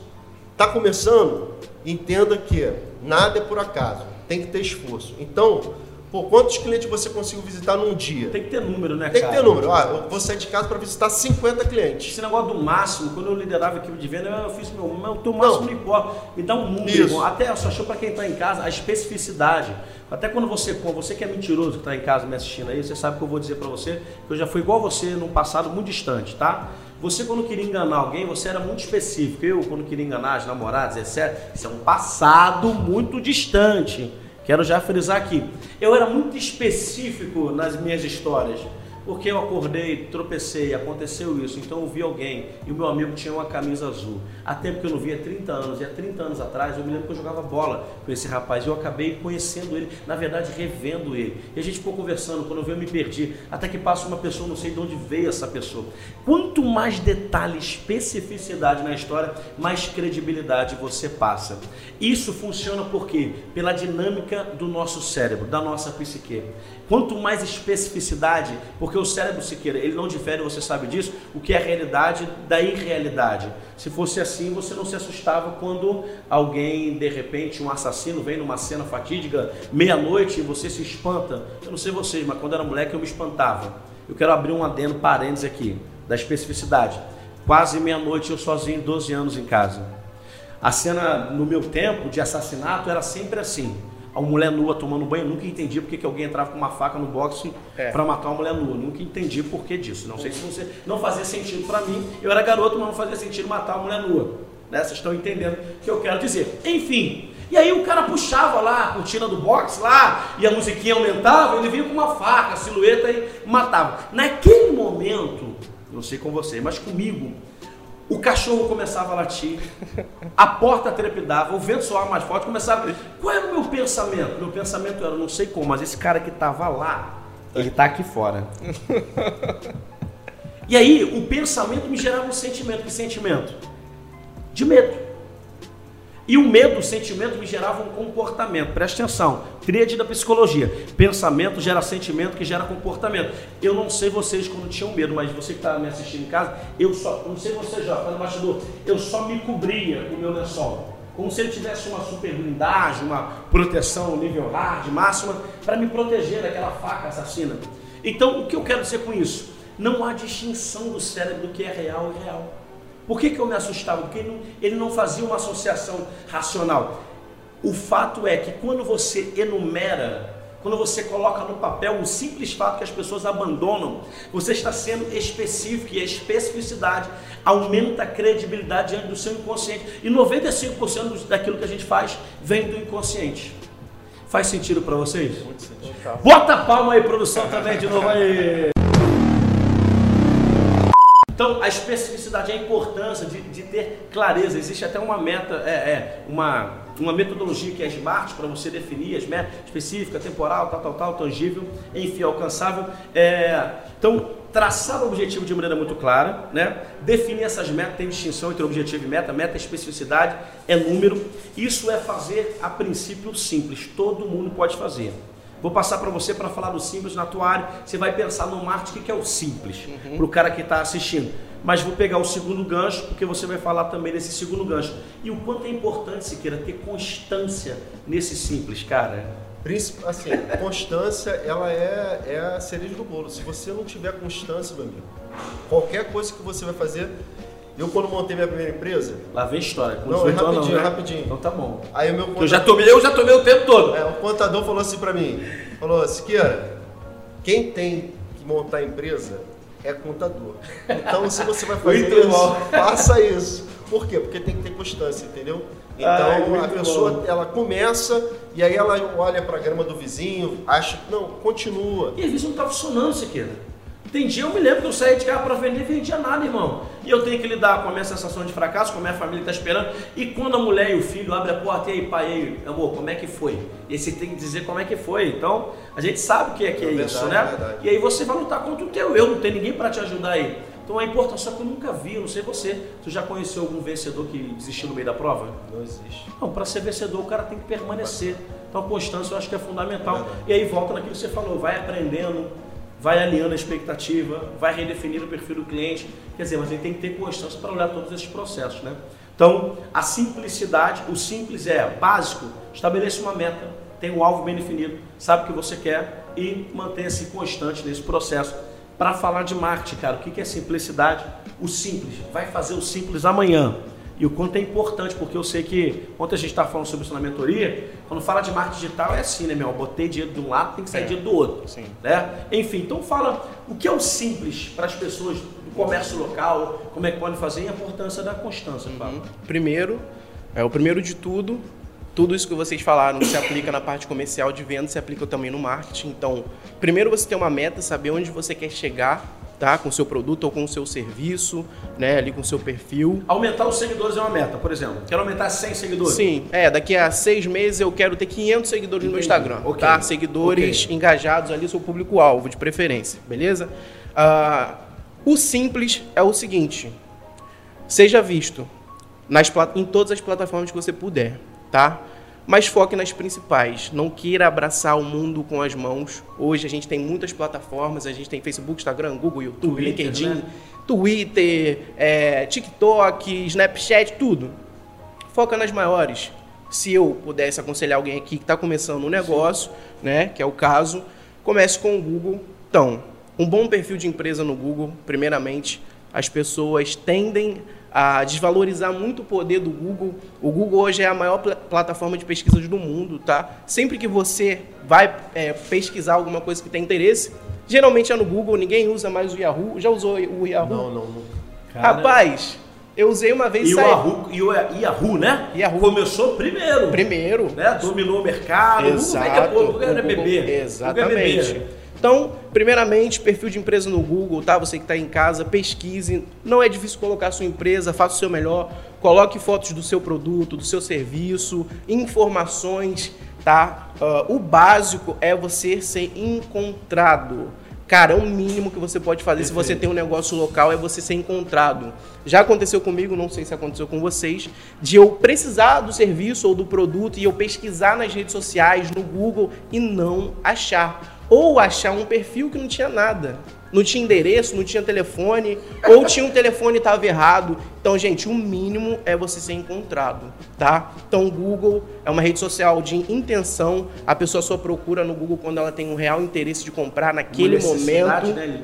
[SPEAKER 2] Está começando? Entenda que nada é por acaso. Tem que ter esforço. Então, Pô, quantos clientes você conseguiu visitar num dia?
[SPEAKER 1] Tem que ter número, né,
[SPEAKER 2] Tem
[SPEAKER 1] cara?
[SPEAKER 2] que ter número. Ah, eu vou sair de casa para visitar 50 clientes.
[SPEAKER 1] Esse negócio do máximo, quando eu liderava a equipe de venda, eu fiz meu, meu teu máximo não, não importa. Me dá um número. Isso. Até só achou para quem está em casa a especificidade. Até quando você, você que é mentiroso que está em casa me assistindo aí, você sabe que eu vou dizer para você que eu já fui igual você num passado muito distante, tá? Você quando queria enganar alguém, você era muito específico. Eu quando queria enganar as namoradas, etc. Isso é um passado muito distante. Quero já frisar aqui. Eu era muito específico nas minhas histórias. Porque eu acordei, tropecei, aconteceu isso, então eu vi alguém e o meu amigo tinha uma camisa azul. Há tempo que eu não via, 30 anos, e há 30 anos atrás eu me lembro que eu jogava bola com esse rapaz e eu acabei conhecendo ele, na verdade revendo ele. E a gente ficou conversando, quando eu vi eu me perdi, até que passa uma pessoa, não sei de onde veio essa pessoa. Quanto mais detalhe, especificidade na história, mais credibilidade você passa. Isso funciona por quê? Pela dinâmica do nosso cérebro, da nossa psique. Quanto mais especificidade, porque o cérebro Siqueira, ele não difere, você sabe disso, o que é realidade da irrealidade. Se fosse assim, você não se assustava quando alguém, de repente, um assassino vem numa cena fatídica, meia-noite, e você se espanta. Eu não sei vocês, mas quando era moleque eu me espantava. Eu quero abrir um adendo parênteses aqui, da especificidade. Quase meia-noite eu sozinho, 12 anos em casa. A cena, no meu tempo, de assassinato era sempre assim a mulher nua tomando banho. nunca entendi porque que alguém entrava com uma faca no boxe é. para matar uma mulher nua. Nunca entendi por que disso. Não sei se você não fazia sentido para mim. Eu era garoto, mas não fazia sentido matar uma mulher nua. Né? Vocês estão entendendo o que eu quero dizer. Enfim, e aí o cara puxava lá a cortina do boxe lá, e a musiquinha aumentava, ele vinha com uma faca, silhueta e matava. Naquele momento, não sei com você, mas comigo, o cachorro começava a latir, a porta trepidava, o vento soava mais forte, começava. Qual era o meu pensamento? Meu pensamento era, não sei como, mas esse cara que estava lá, ele está aqui fora. E aí, o pensamento me gerava um sentimento. Que sentimento? De medo. E o medo, o sentimento, me gerava um comportamento. Preste atenção. Tríade da psicologia. Pensamento gera sentimento que gera comportamento. Eu não sei vocês quando tinham medo, mas você que está me assistindo em casa, eu só, não sei você já, tá bastidor, eu só me cobria com o meu lençol. Como se ele tivesse uma super blindagem, uma proteção nível hard, máxima, para me proteger daquela faca assassina. Então, o que eu quero dizer com isso? Não há distinção do cérebro do que é real e real. Por que, que eu me assustava? Porque ele não, ele não fazia uma associação racional. O fato é que quando você enumera, quando você coloca no papel um simples fato que as pessoas abandonam, você está sendo específico e a especificidade aumenta a credibilidade diante do seu inconsciente. E 95% daquilo que a gente faz vem do inconsciente. Faz sentido para vocês? Bota a palma aí, produção também de novo aí. Então, a especificidade, a importância de, de ter clareza. Existe até uma meta, é, é uma, uma metodologia que é SMART para você definir as metas específica, temporal, tal, tal, tal, tangível, enfim, alcançável. É, então, traçar o objetivo de maneira muito clara, né? definir essas metas, tem distinção entre objetivo e meta, meta é especificidade, é número. Isso é fazer a princípio simples, todo mundo pode fazer. Vou passar para você para falar do simples na tua área. Você vai pensar no marketing, o que é o simples, uhum. para o cara que está assistindo. Mas vou pegar o segundo gancho, porque você vai falar também desse segundo gancho. E o quanto é importante, se queira, ter constância nesse simples, cara.
[SPEAKER 2] Assim, constância, ela é, é a cereja do bolo. Se você não tiver constância, meu amigo, qualquer coisa que você vai fazer, eu, quando montei minha primeira empresa.
[SPEAKER 1] Lá vem história.
[SPEAKER 2] não, rapidinho, não, né? rapidinho.
[SPEAKER 1] Então tá bom.
[SPEAKER 2] Aí o meu contador,
[SPEAKER 1] eu, já tomei, eu já tomei o tempo todo.
[SPEAKER 2] É, o contador falou assim pra mim: falou, Siqueira, quem tem que montar a empresa é contador. Então, se você vai fazer isso, bom. faça isso. Por quê? Porque tem que ter constância, entendeu? Então Ai, a pessoa bom. ela começa e aí ela olha para a grama do vizinho, acha que não, continua.
[SPEAKER 1] E às vezes não está funcionando, Siqueira. Tem dia eu me lembro que eu saí de casa para vender e vendia nada, irmão. E eu tenho que lidar com a minha sensação de fracasso, com a minha família está esperando. E quando a mulher e o filho abrem a porta, e aí, pai, e aí, amor, como é que foi? E você tem que dizer como é que foi. Então, a gente sabe o que é que é, é verdade, isso, né? É e aí você vai lutar contra o teu eu, não tem ninguém para te ajudar aí. Então é importante, só que eu nunca vi, não sei você. Tu já conheceu algum vencedor que desistiu no meio da prova?
[SPEAKER 2] Não existe.
[SPEAKER 1] Não, para ser vencedor o cara tem que permanecer. Então a constância eu acho que é fundamental. É e aí volta naquilo que você falou, vai aprendendo, vai alinhando a expectativa, vai redefinir o perfil do cliente. Quer dizer, mas ele tem que ter constância para olhar todos esses processos, né? Então, a simplicidade, o simples é básico, estabeleça uma meta, tem um alvo bem definido, sabe o que você quer e mantenha-se constante nesse processo. Para falar de marketing, cara, o que é simplicidade? O simples, vai fazer o simples amanhã. E o quanto é importante, porque eu sei que ontem a gente estava falando sobre isso na mentoria, quando fala de marketing digital é assim, né, meu? Eu botei dinheiro de um lado, tem que sair é. dinheiro do outro. Sim. Né? Enfim, então fala o que é o simples para as pessoas do comércio local, como é que podem fazer e a importância da constância.
[SPEAKER 3] Uhum. Primeiro, é o primeiro de tudo, tudo isso que vocês falaram se aplica na parte comercial de venda, se aplica também no marketing. Então, primeiro você tem uma meta, saber onde você quer chegar, tá? Com o seu produto ou com o seu serviço, né? Ali com o seu perfil.
[SPEAKER 1] Aumentar os seguidores é uma meta, por exemplo. Quero aumentar 100 seguidores.
[SPEAKER 3] Sim, é. Daqui a seis meses eu quero ter 500 seguidores Entendi. no Instagram, okay. tá? Seguidores okay. engajados ali, seu público-alvo de preferência, beleza? Uh, o simples é o seguinte: seja visto nas, em todas as plataformas que você puder tá? Mas foque nas principais. Não queira abraçar o mundo com as mãos. Hoje a gente tem muitas plataformas, a gente tem Facebook, Instagram, Google, YouTube, Twitter, LinkedIn, né? Twitter, é, TikTok, Snapchat, tudo. Foca nas maiores. Se eu pudesse aconselhar alguém aqui que está começando um negócio, né, que é o caso, comece com o Google. Então, um bom perfil de empresa no Google, primeiramente, as pessoas tendem a desvalorizar muito o poder do Google. O Google hoje é a maior pl plataforma de pesquisas do mundo, tá? Sempre que você vai é, pesquisar alguma coisa que tem interesse, geralmente é no Google, ninguém usa mais o Yahoo. Já usou o Yahoo?
[SPEAKER 2] Não, não. não.
[SPEAKER 3] Rapaz, eu usei uma vez
[SPEAKER 1] e o Yahoo, e o Yahoo, né? Yahoo. Começou primeiro.
[SPEAKER 3] Primeiro.
[SPEAKER 1] Né? Dominou o mercado.
[SPEAKER 3] Exato. O Google, é bebê. Exatamente. Então, primeiramente, perfil de empresa no Google, tá? Você que está em casa, pesquise. Não é difícil colocar a sua empresa, faça o seu melhor. Coloque fotos do seu produto, do seu serviço, informações, tá? Uh, o básico é você ser encontrado. Cara, é o mínimo que você pode fazer Perfeito. se você tem um negócio local é você ser encontrado. Já aconteceu comigo, não sei se aconteceu com vocês, de eu precisar do serviço ou do produto e eu pesquisar nas redes sociais, no Google e não achar ou achar um perfil que não tinha nada. Não tinha endereço, não tinha telefone, ou tinha um telefone e estava errado. Então, gente, o mínimo é você ser encontrado, tá? Então, o Google é uma rede social de intenção. A pessoa só procura no Google quando ela tem um real interesse de comprar naquele momento. Né?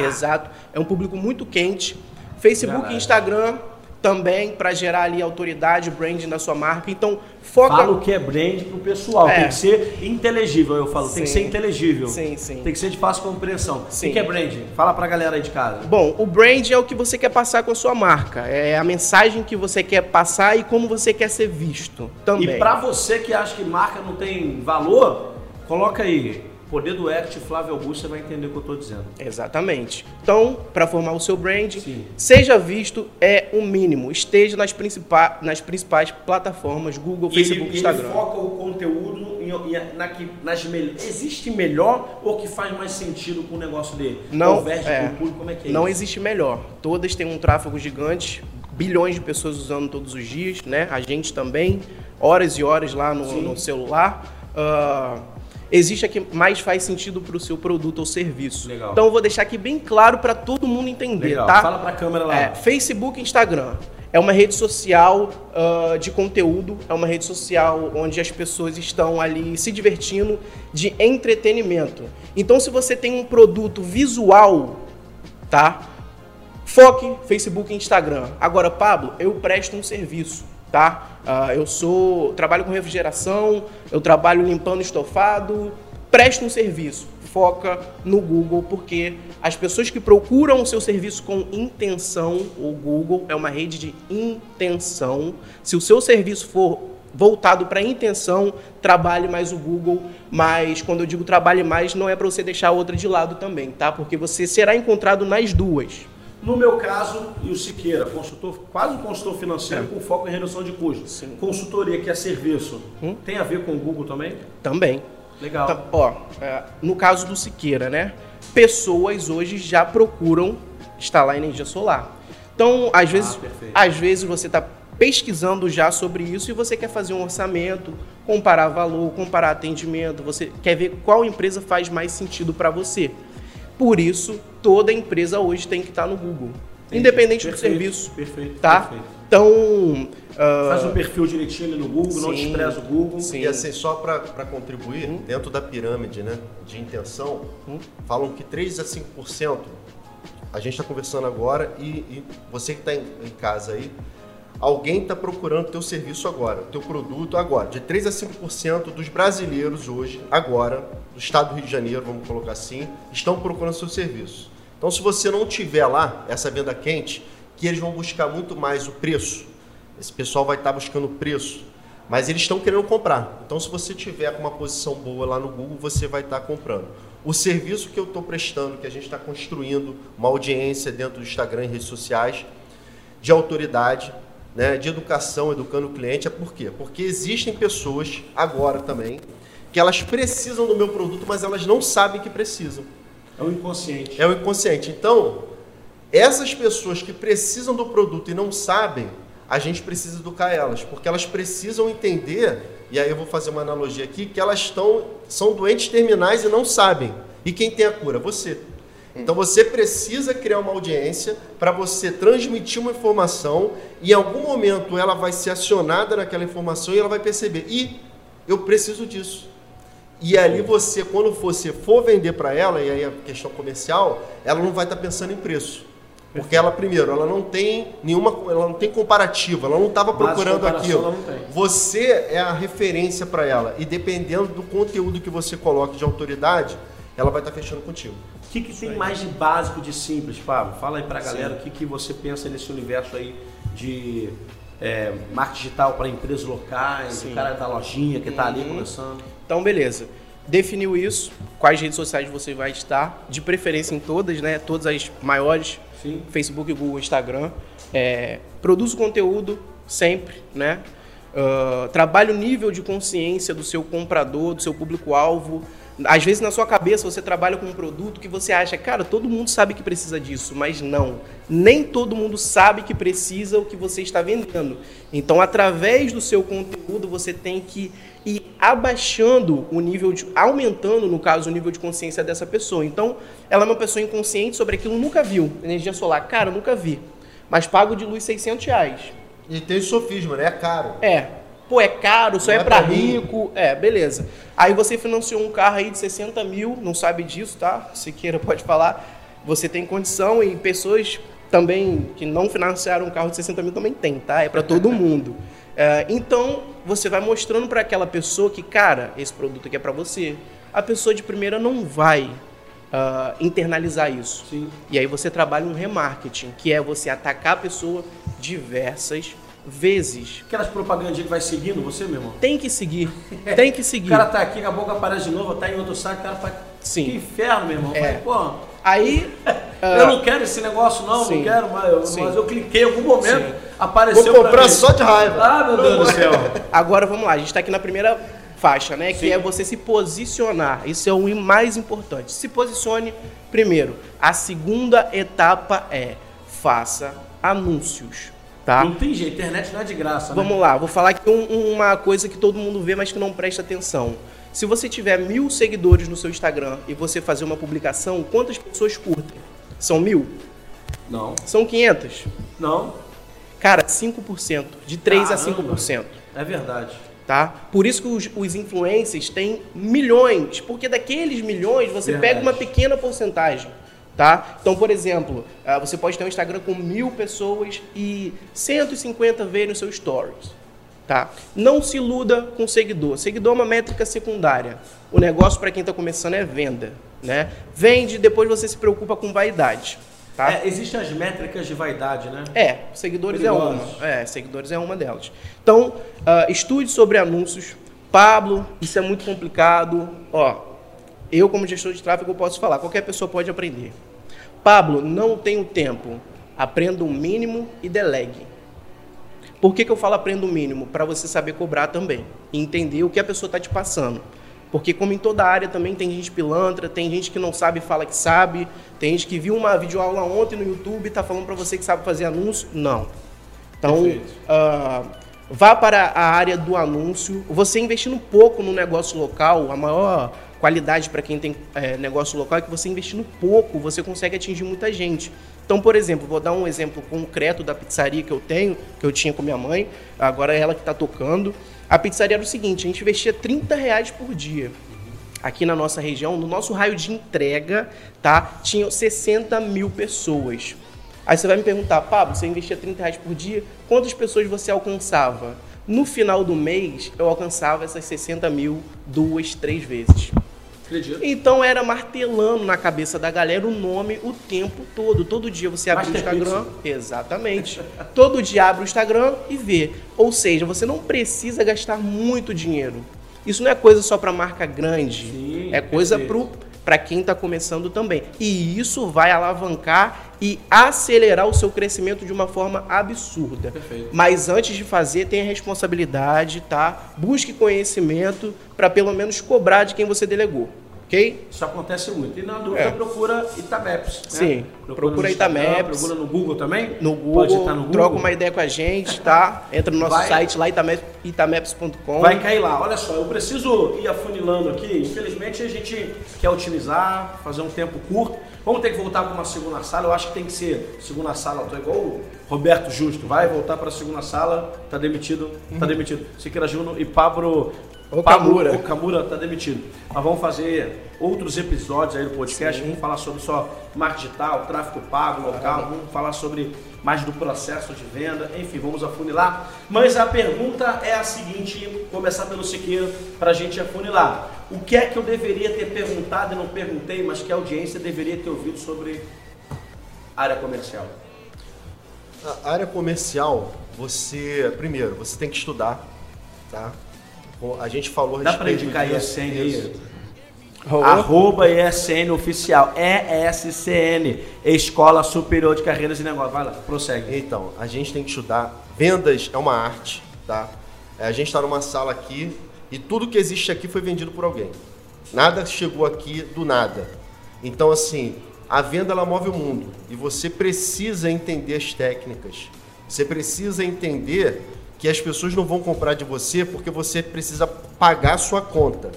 [SPEAKER 3] Exato. É um público muito quente. Facebook e Instagram também para gerar ali autoridade, branding da sua marca. Então, foca.
[SPEAKER 1] Fala o que é brand pro pessoal. É. Tem que ser inteligível, eu falo. Sim. Tem que ser inteligível.
[SPEAKER 3] Sim, sim.
[SPEAKER 1] Tem que ser de fácil compreensão. Sim. O que é brand? Fala pra galera aí de casa.
[SPEAKER 3] Bom, o brand é o que você quer passar com a sua marca. É a mensagem que você quer passar e como você quer ser visto também.
[SPEAKER 1] E para você que acha que marca não tem valor, coloca aí Poder do Act, Flávio Augusto, você vai entender o que eu estou dizendo.
[SPEAKER 3] Exatamente. Então, para formar o seu brand, Sim. seja visto é o mínimo. Esteja nas, principais, nas principais plataformas, Google, e Facebook,
[SPEAKER 1] ele,
[SPEAKER 3] Instagram.
[SPEAKER 1] Ele foca o conteúdo em, em, na, nas Existe melhor ou que faz mais sentido com o negócio dele?
[SPEAKER 3] Não, é, com o público, como é que é Não isso? existe melhor. Todas têm um tráfego gigante, bilhões de pessoas usando todos os dias, né? A gente também, horas e horas lá no, no celular. Uh, existe a que mais faz sentido para o seu produto ou serviço. Legal. Então eu vou deixar aqui bem claro para todo mundo entender, Legal. tá?
[SPEAKER 1] Fala para a câmera lá.
[SPEAKER 3] É, Facebook e Instagram. É uma rede social uh, de conteúdo, é uma rede social onde as pessoas estão ali se divertindo de entretenimento. Então, se você tem um produto visual, tá? Foque Facebook e Instagram. Agora, Pablo, eu presto um serviço tá? Uh, eu sou trabalho com refrigeração, eu trabalho limpando estofado, presto um serviço. Foca no Google, porque as pessoas que procuram o seu serviço com intenção, o Google é uma rede de intenção. Se o seu serviço for voltado para intenção, trabalhe mais o Google, mas quando eu digo trabalhe mais, não é para você deixar a outra de lado também, tá? Porque você será encontrado nas duas.
[SPEAKER 1] No meu caso, e o Siqueira, consultor, quase um consultor financeiro é. com foco em redução de custos. Sim. Consultoria, que é serviço, hum? tem a ver com o Google também?
[SPEAKER 3] Também.
[SPEAKER 1] Legal. Tá,
[SPEAKER 3] ó, é, no caso do Siqueira, né? Pessoas hoje já procuram instalar energia solar. Então, às ah, vezes, às vezes você está pesquisando já sobre isso e você quer fazer um orçamento, comparar valor, comparar atendimento, você quer ver qual empresa faz mais sentido para você. Por isso, toda empresa hoje tem que estar no Google. Entendi. Independente perfeito, do serviço.
[SPEAKER 1] Perfeito.
[SPEAKER 3] Tá?
[SPEAKER 1] Perfeito.
[SPEAKER 3] Então. Uh...
[SPEAKER 1] Faz um perfil direitinho no Google, sim, não despreza o Google.
[SPEAKER 2] Sim. E assim, só para contribuir, hum. dentro da pirâmide né, de intenção, hum. falam que 3 a 5%. A gente está conversando agora e, e você que está em, em casa aí, alguém está procurando teu serviço agora, teu produto agora. De 3 a 5% dos brasileiros hoje, agora, do estado do Rio de Janeiro, vamos colocar assim, estão procurando seu serviço. Então, se você não tiver lá essa venda quente, que eles vão buscar muito mais o preço. Esse pessoal vai estar tá buscando o preço. Mas eles estão querendo comprar. Então, se você tiver uma posição boa lá no Google, você vai estar tá comprando. O serviço que eu estou prestando, que a gente está construindo uma audiência dentro do Instagram e redes sociais, de autoridade, né, de educação, educando o cliente, é por quê? Porque existem pessoas, agora também, que elas precisam do meu produto, mas elas não sabem que precisam.
[SPEAKER 1] É o inconsciente.
[SPEAKER 2] É o inconsciente. Então, essas pessoas que precisam do produto e não sabem, a gente precisa educar elas, porque elas precisam entender, e aí eu vou fazer uma analogia aqui, que elas estão, são doentes terminais e não sabem. E quem tem a cura? Você. Então você precisa criar uma audiência para você transmitir uma informação e em algum momento ela vai ser acionada naquela informação e ela vai perceber, e eu preciso disso. E ali você, quando você for vender para ela, e aí a questão comercial, ela não vai estar tá pensando em preço. Porque ela, primeiro, ela não tem nenhuma, ela não tem comparativo, ela não estava procurando aquilo. Você é a referência para ela. E dependendo do conteúdo que você coloque de autoridade, ela vai estar tá fechando contigo.
[SPEAKER 1] O que, que tem mais de básico, de simples, Fábio? Fala aí para a galera Sim. o que, que você pensa nesse universo aí de é, marketing digital para empresas locais, Sim. o cara da lojinha que está ali uhum. começando.
[SPEAKER 3] Então, beleza. Definiu isso, quais redes sociais você vai estar, de preferência em todas, né? Todas as maiores, Sim. Facebook, Google, Instagram. É, produz conteúdo sempre, né? Uh, trabalha o nível de consciência do seu comprador, do seu público-alvo, às vezes na sua cabeça você trabalha com um produto que você acha, cara, todo mundo sabe que precisa disso, mas não. Nem todo mundo sabe que precisa o que você está vendendo. Então, através do seu conteúdo, você tem que ir abaixando o nível de. aumentando, no caso, o nível de consciência dessa pessoa. Então, ela é uma pessoa inconsciente sobre aquilo, nunca viu. Energia solar, cara, nunca vi. Mas pago de luz 600 reais.
[SPEAKER 2] E tem sofisma, né? É caro.
[SPEAKER 3] É pô, é caro, só é, é para rico. É, beleza. Aí você financiou um carro aí de 60 mil, não sabe disso, tá? Se queira, pode falar. Você tem condição e pessoas também que não financiaram um carro de 60 mil também tem, tá? É para todo mundo. É, então, você vai mostrando para aquela pessoa que, cara, esse produto aqui é para você. A pessoa de primeira não vai uh, internalizar isso. Sim. E aí você trabalha um remarketing, que é você atacar a pessoa diversas vezes.
[SPEAKER 1] Aquelas propagandinhas que vai seguindo você, meu irmão?
[SPEAKER 3] Tem que seguir. Tem que seguir.
[SPEAKER 1] o cara tá aqui, a boca aparece de novo, tá em outro site, o cara faz. Sim. Que inferno, meu irmão. É. pô.
[SPEAKER 3] Aí.
[SPEAKER 1] eu não quero esse negócio, não, sim. não quero, mas eu, mas eu cliquei em algum momento, sim. apareceu.
[SPEAKER 2] Vou comprar só de raiva.
[SPEAKER 1] Ah, meu Deus do céu.
[SPEAKER 3] Agora vamos lá, a gente está aqui na primeira faixa, né? Sim. Que é você se posicionar. Isso é o mais importante. Se posicione primeiro. A segunda etapa é faça anúncios. Tá?
[SPEAKER 1] Não tem jeito, internet não é de graça. Né?
[SPEAKER 3] Vamos lá, vou falar aqui um, uma coisa que todo mundo vê, mas que não presta atenção. Se você tiver mil seguidores no seu Instagram e você fazer uma publicação, quantas pessoas curtem? São mil?
[SPEAKER 1] Não.
[SPEAKER 3] São 500?
[SPEAKER 1] Não.
[SPEAKER 3] Cara, 5%. De 3 Caramba. a 5%.
[SPEAKER 1] É verdade.
[SPEAKER 3] Tá? Por isso que os, os influencers têm milhões, porque daqueles milhões você verdade. pega uma pequena porcentagem. Tá? Então, por exemplo, ah, você pode ter um Instagram com mil pessoas e 150 verem no seu stories. Tá? Não se iluda com seguidor. Seguidor é uma métrica secundária. O negócio para quem está começando é venda. Né? Vende, depois você se preocupa com vaidade. Tá?
[SPEAKER 1] É, existem as métricas de vaidade, né?
[SPEAKER 3] É, seguidores é uma. É, seguidores é uma delas. Então, uh, estude sobre anúncios. Pablo, isso é muito complicado. Ó, eu como gestor de tráfego posso falar, qualquer pessoa pode aprender. Pablo, não tenho tempo. Aprenda o mínimo e delegue. Por que, que eu falo aprenda o mínimo? Para você saber cobrar também. E entender o que a pessoa está te passando. Porque como em toda área também tem gente pilantra, tem gente que não sabe e fala que sabe, tem gente que viu uma videoaula ontem no YouTube e está falando para você que sabe fazer anúncio. Não. Então, uh, vá para a área do anúncio. Você investindo um pouco no negócio local, a maior qualidade para quem tem é, negócio local é que você investindo pouco, você consegue atingir muita gente. Então, por exemplo, vou dar um exemplo concreto da pizzaria que eu tenho, que eu tinha com minha mãe, agora é ela que está tocando. A pizzaria era o seguinte, a gente investia 30 reais por dia. Aqui na nossa região, no nosso raio de entrega, tá? Tinham 60 mil pessoas. Aí você vai me perguntar, Pablo, você investia 30 reais por dia, quantas pessoas você alcançava? No final do mês, eu alcançava essas 60 mil duas, três vezes. Acredito. Então era martelando na cabeça da galera o nome o tempo todo. Todo dia você abre o Instagram. Exatamente. todo dia abre o Instagram e vê. Ou seja, você não precisa gastar muito dinheiro. Isso não é coisa só para marca grande. Sim, é coisa para quem está começando também. E isso vai alavancar e acelerar o seu crescimento de uma forma absurda. Perfeito. Mas antes de fazer, tenha responsabilidade, tá? Busque conhecimento para pelo menos cobrar de quem você delegou ok?
[SPEAKER 1] Isso acontece muito. E na dúvida, é. procura Itameps. Né?
[SPEAKER 3] Sim, procura, procura Itameps.
[SPEAKER 1] Procura no Google também?
[SPEAKER 3] No Google, Pode estar no Google. troca uma ideia com a gente, tá? Entra no nosso Vai. site lá, itameps.com.
[SPEAKER 1] Vai cair lá. Olha só, eu preciso ir afunilando aqui. Infelizmente, a gente quer otimizar, fazer um tempo curto. Vamos ter que voltar para uma segunda sala. Eu acho que tem que ser segunda sala. Estou igual o Roberto Justo. Vai voltar para a segunda sala. Tá demitido. Tá uhum. demitido. Siqueira Juno e Pablo
[SPEAKER 3] o Kamura.
[SPEAKER 1] O Kamura está demitido. Nós vamos fazer outros episódios aí do podcast. Sim. Vamos falar sobre só marketing digital, tráfego pago, local. Vamos falar sobre mais do processo de venda. Enfim, vamos afunilar. Mas a pergunta é a seguinte: começar pelo Siqueira para a gente afunilar. O que é que eu deveria ter perguntado e não perguntei, mas que a audiência deveria ter ouvido sobre área comercial?
[SPEAKER 2] A área comercial, você, primeiro, você tem que estudar, tá? A gente falou
[SPEAKER 1] Dá para indicar ISN aí? Oh. Arroba ESN oficial. ESCN, Escola Superior de Carreiras e Negócios. Vai lá, prossegue.
[SPEAKER 2] Então, a gente tem que estudar. Vendas é uma arte, tá? É, a gente está numa sala aqui e tudo que existe aqui foi vendido por alguém. Nada chegou aqui do nada. Então, assim, a venda ela move o mundo e você precisa entender as técnicas. Você precisa entender que as pessoas não vão comprar de você porque você precisa pagar a sua conta.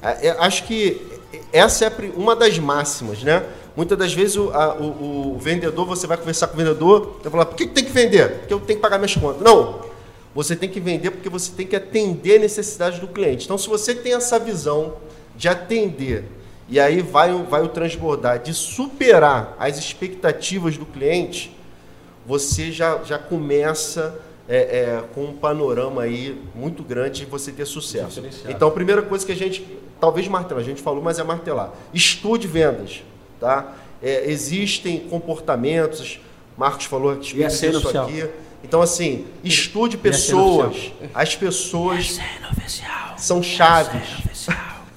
[SPEAKER 2] É, é, acho que essa é uma das máximas, né? Muitas das vezes o, a, o, o, vendedor, você vai conversar com o vendedor, vai falar, por que, tem que vender? Porque eu tenho que pagar minhas contas. Não, você tem que vender porque você tem que atender a necessidade do cliente. Então, se você tem essa visão de atender, e aí vai, vai o transbordar, de superar as expectativas do cliente, você já, já começa é, é, com um panorama aí muito grande de você ter sucesso. Então, a primeira coisa que a gente, talvez martelar, a gente falou, mas é martelar. Estude vendas, tá? É, existem comportamentos, Marcos falou que
[SPEAKER 1] isso oficial. aqui.
[SPEAKER 2] Então, assim, estude pessoas. As pessoas são chaves.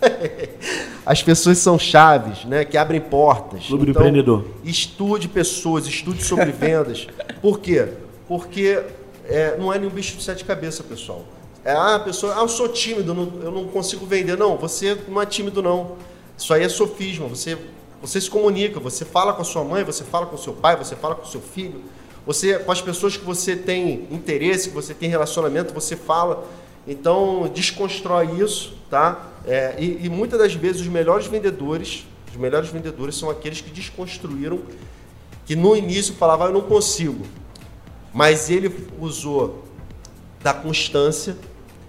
[SPEAKER 2] As pessoas são chaves, né? Que abrem portas.
[SPEAKER 1] Clube então, do empreendedor.
[SPEAKER 2] Estude pessoas, estude sobre vendas. Por quê? Porque é, não é nenhum bicho de sete cabeças, pessoal. É, ah, a pessoa, ah, eu sou tímido, não, eu não consigo vender. Não, você não é tímido, não. Isso aí é sofisma. Você, você se comunica, você fala com a sua mãe, você fala com o seu pai, você fala com o seu filho. Você, com as pessoas que você tem interesse, que você tem relacionamento, você fala. Então, desconstrói isso, tá? É, e, e muitas das vezes os melhores vendedores, os melhores vendedores são aqueles que desconstruíram, que no início falavam, eu não consigo. Mas ele usou da constância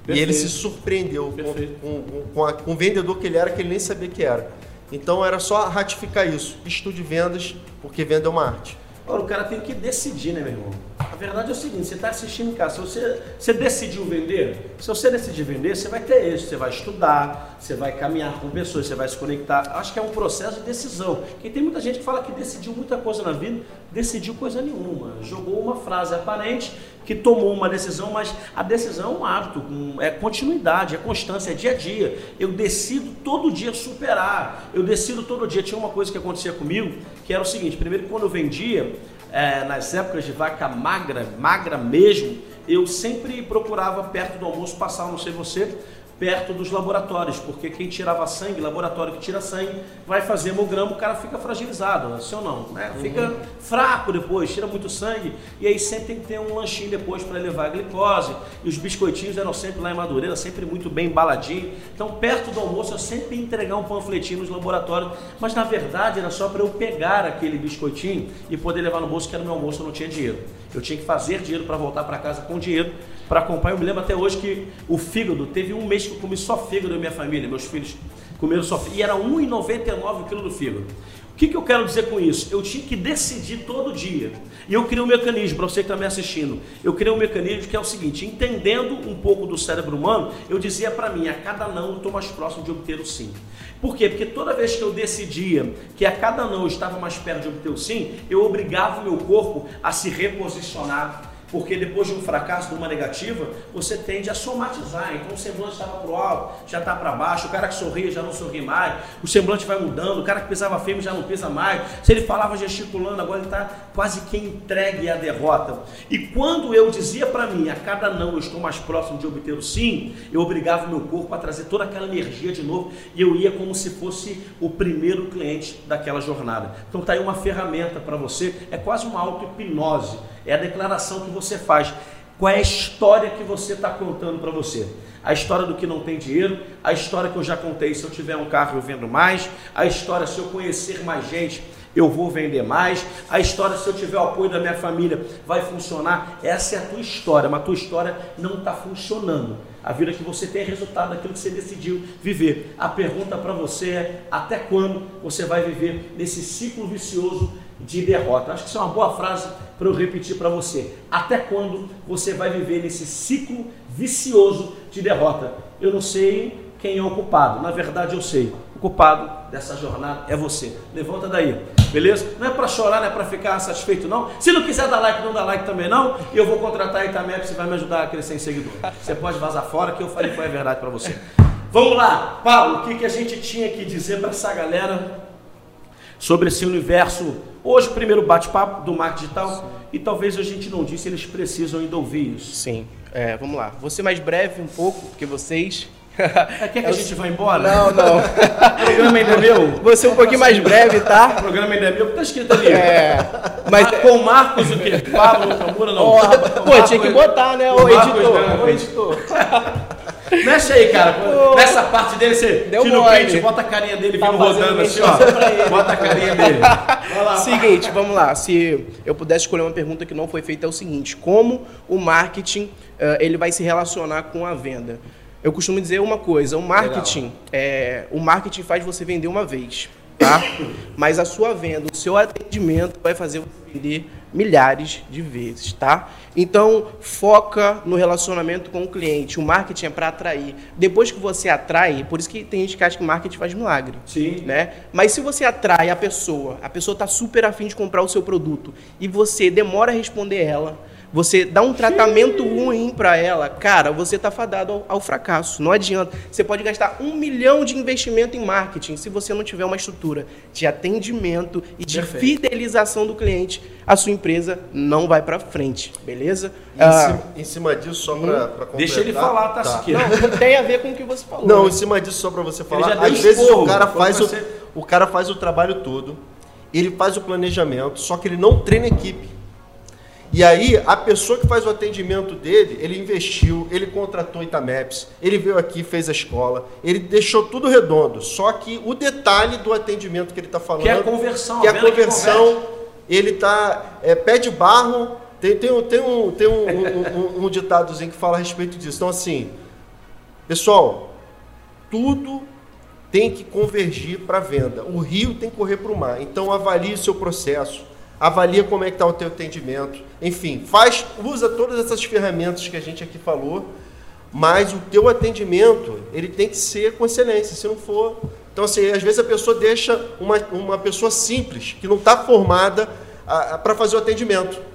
[SPEAKER 2] Perfeito. e ele se surpreendeu com, com, com, a, com o vendedor que ele era, que ele nem sabia que era. Então era só ratificar isso. Estude vendas, porque venda é uma arte.
[SPEAKER 1] Ora, o cara tem que decidir, né, meu irmão? A verdade é o seguinte, você está assistindo em casa, se você, você decidiu vender, se você decidir vender, você vai ter isso, você vai estudar, você vai caminhar com pessoas, você vai se conectar. Acho que é um processo de decisão. Porque tem muita gente que fala que decidiu muita coisa na vida, decidiu coisa nenhuma. Jogou uma frase aparente que tomou uma decisão, mas a decisão é um hábito, é continuidade, é constância, é dia a dia. Eu decido todo dia superar, eu decido todo dia. Tinha uma coisa que acontecia comigo, que era o seguinte: primeiro, quando eu vendia, é, nas épocas de vaca magra, magra mesmo, eu sempre procurava perto do almoço passar, não sei você, perto dos laboratórios, porque quem tirava sangue, laboratório que tira sangue, vai fazer hemograma, o cara fica fragilizado, assim ou não, né? Uhum. Fica uhum. fraco depois, tira muito sangue, e aí sempre tem que ter um lanchinho depois para elevar a glicose, e os biscoitinhos eram sempre lá em Madureira, sempre muito bem embaladinho, então perto do almoço eu sempre ia entregar um panfletinho nos laboratórios, mas na verdade era só para eu pegar aquele biscoitinho e poder levar no bolso, que era meu almoço, eu não tinha dinheiro. Eu tinha que fazer dinheiro para voltar para casa com dinheiro para comprar. Eu me lembro até hoje que o fígado, teve um mês que eu comi só fígado da minha família, meus filhos comeram só fígado, e era R$1,99 o quilo do fígado. O que, que eu quero dizer com isso? Eu tinha que decidir todo dia. E eu criei um mecanismo, para você que está me assistindo, eu criei um mecanismo que é o seguinte: entendendo um pouco do cérebro humano, eu dizia para mim, a cada não eu estou mais próximo de obter o sim. Por quê? Porque toda vez que eu decidia que a cada não eu estava mais perto de obter o sim, eu obrigava o meu corpo a se reposicionar porque depois de um fracasso, de uma negativa, você tende a somatizar. Então o semblante estava para o alto, já está para baixo, o cara que sorria já não sorri mais, o semblante vai mudando, o cara que pisava firme já não pisa mais. Se ele falava gesticulando, agora ele está quase que entregue à derrota. E quando eu dizia para mim, a cada não eu estou mais próximo de obter o sim, eu obrigava o meu corpo a trazer toda aquela energia de novo e eu ia como se fosse o primeiro cliente daquela jornada. Então está aí uma ferramenta para você, é quase uma auto-hipnose é a declaração que você faz. Qual é a história que você está contando para você? A história do que não tem dinheiro, a história que eu já contei, se eu tiver um carro eu vendo mais, a história se eu conhecer mais gente eu vou vender mais, a história se eu tiver o apoio da minha família vai funcionar. Essa é a tua história, mas a tua história não está funcionando. A vida que você tem é resultado daquilo que você decidiu viver. A pergunta para você é: até quando você vai viver nesse ciclo vicioso de derrota. Acho que isso é uma boa frase para eu repetir para você. Até quando você vai viver nesse ciclo vicioso de derrota? Eu não sei quem é o culpado. Na verdade, eu sei. O culpado dessa jornada é você. Levanta daí. Beleza? Não é para chorar, não é para ficar satisfeito, não. Se não quiser dar like, não dá like também, não. Eu vou contratar a Itamep, você vai me ajudar a crescer em seguidor. Você pode vazar fora, que eu falei que foi a verdade para você. Vamos lá, Paulo, o que, que a gente tinha que dizer para essa galera sobre esse universo Hoje, o primeiro bate-papo do marketing digital, Sim. e talvez a gente não disse, eles precisam ainda ouvir isso.
[SPEAKER 3] Sim, é, vamos lá. Vou ser mais breve um pouco, porque vocês.
[SPEAKER 1] É, quer que a gente vá embora?
[SPEAKER 3] Não, não.
[SPEAKER 1] o programa ainda é meu?
[SPEAKER 3] Vou ser um pouquinho mais breve, tá?
[SPEAKER 1] O programa ainda é meu, tá escrito ali.
[SPEAKER 3] É.
[SPEAKER 1] Mas... Com Marcos o quê? Pablo Camura não.
[SPEAKER 3] Oh, pô, tinha que botar, né? O editor. O editor.
[SPEAKER 1] Mexe aí, cara. Nessa parte dele, você
[SPEAKER 3] Deu tira o print,
[SPEAKER 1] bota a carinha dele tá vindo rodando assim, ó. Bota a carinha dele.
[SPEAKER 3] Lá, seguinte, vamos lá. Se eu pudesse escolher uma pergunta que não foi feita, é o seguinte: como o marketing uh, ele vai se relacionar com a venda? Eu costumo dizer uma coisa: o marketing, é, o marketing faz você vender uma vez, tá? Mas a sua venda, o seu atendimento vai fazer você vender milhares de vezes, tá? Então, foca no relacionamento com o cliente. O marketing é para atrair. Depois que você atrai, por isso que tem gente que acha que marketing faz milagre.
[SPEAKER 1] Sim.
[SPEAKER 3] Né? Mas se você atrai a pessoa, a pessoa está super afim de comprar o seu produto e você demora a responder ela, você dá um tratamento ruim para ela, cara, você está fadado ao, ao, fracasso. Não adianta. Você pode gastar um milhão de investimento em marketing se você não tiver uma estrutura de atendimento e de Perfeito. fidelização do cliente, a sua empresa não vai para frente, beleza?
[SPEAKER 2] Em, ah, cima, em, cima, disso, só para hum, completar...
[SPEAKER 1] Deixa ele falar, tá, tá.
[SPEAKER 3] Não, não tem a ver com o que você falou.
[SPEAKER 2] Não, né? em cima disso, só para você falar, às vezes o cara, faz o, o cara faz o trabalho todo, ele faz o planejamento, só que ele não treina equipe. E aí, a pessoa que faz o atendimento dele, ele investiu, ele contratou Itameps, ele veio aqui, fez a escola, ele deixou tudo redondo. Só que o detalhe do atendimento que ele está falando. Que
[SPEAKER 1] é a conversão.
[SPEAKER 2] Que é a conversão, ele está. É, pé de barro. Tem, tem, tem, um, tem um, um, um, um ditadozinho que fala a respeito disso. Então, assim, pessoal, tudo tem que convergir para a venda. O rio tem que correr para o mar. Então, avalie o seu processo avalia como é que está o teu atendimento, enfim, faz, usa todas essas ferramentas que a gente aqui falou, mas o teu atendimento ele tem que ser com excelência, se não for, então assim, às vezes a pessoa deixa uma, uma pessoa simples que não está formada para fazer o atendimento.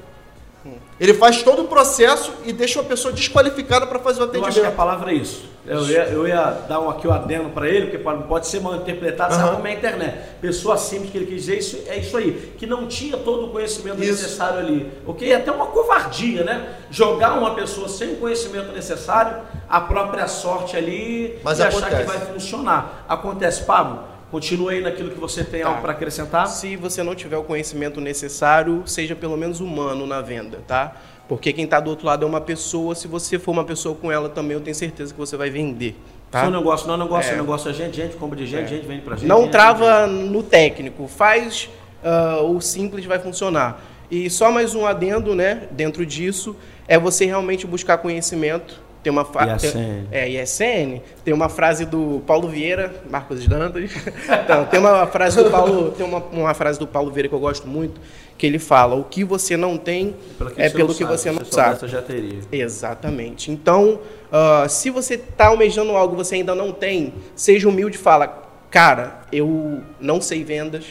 [SPEAKER 2] Ele faz todo o processo e deixa uma pessoa desqualificada para fazer o atendimento. Eu
[SPEAKER 1] acho que a palavra é isso. Eu ia, eu ia dar um, aqui o um adendo para ele, porque pode, ser mal interpretado, uhum. sabe como é a internet. Pessoa simples que ele quis dizer, isso, é isso aí, que não tinha todo o conhecimento isso. necessário ali. Ok? É até uma covardia, né? Jogar uma pessoa sem o conhecimento necessário, a própria sorte ali
[SPEAKER 2] Mas
[SPEAKER 1] e
[SPEAKER 2] acontece.
[SPEAKER 1] achar que vai funcionar. Acontece, Pablo? Continue aí naquilo que você tem tá. algo para acrescentar.
[SPEAKER 3] Se você não tiver o conhecimento necessário, seja pelo menos humano na venda, tá? Porque quem está do outro lado é uma pessoa. Se você for uma pessoa com ela também, eu tenho certeza que você vai vender. Tá?
[SPEAKER 1] Seu negócio não é negócio, é. negócio é gente, gente compra de gente, é. gente vende para gente.
[SPEAKER 3] Não
[SPEAKER 1] gente,
[SPEAKER 3] trava gente. no técnico, faz uh, o simples vai funcionar. E só mais um adendo, né, dentro disso, é você realmente buscar conhecimento tem uma ISN. é, ISN, tem uma frase do Paulo Vieira, Marcos Dantas. então, tem uma frase do Paulo, tem uma, uma frase do Paulo Vieira que eu gosto muito, que ele fala: "O que você não tem é pelo que você não sabe".
[SPEAKER 1] já teria.
[SPEAKER 3] Exatamente. Então, uh, se você está almejando algo que você ainda não tem, seja humilde e fala: "Cara, eu não sei vendas,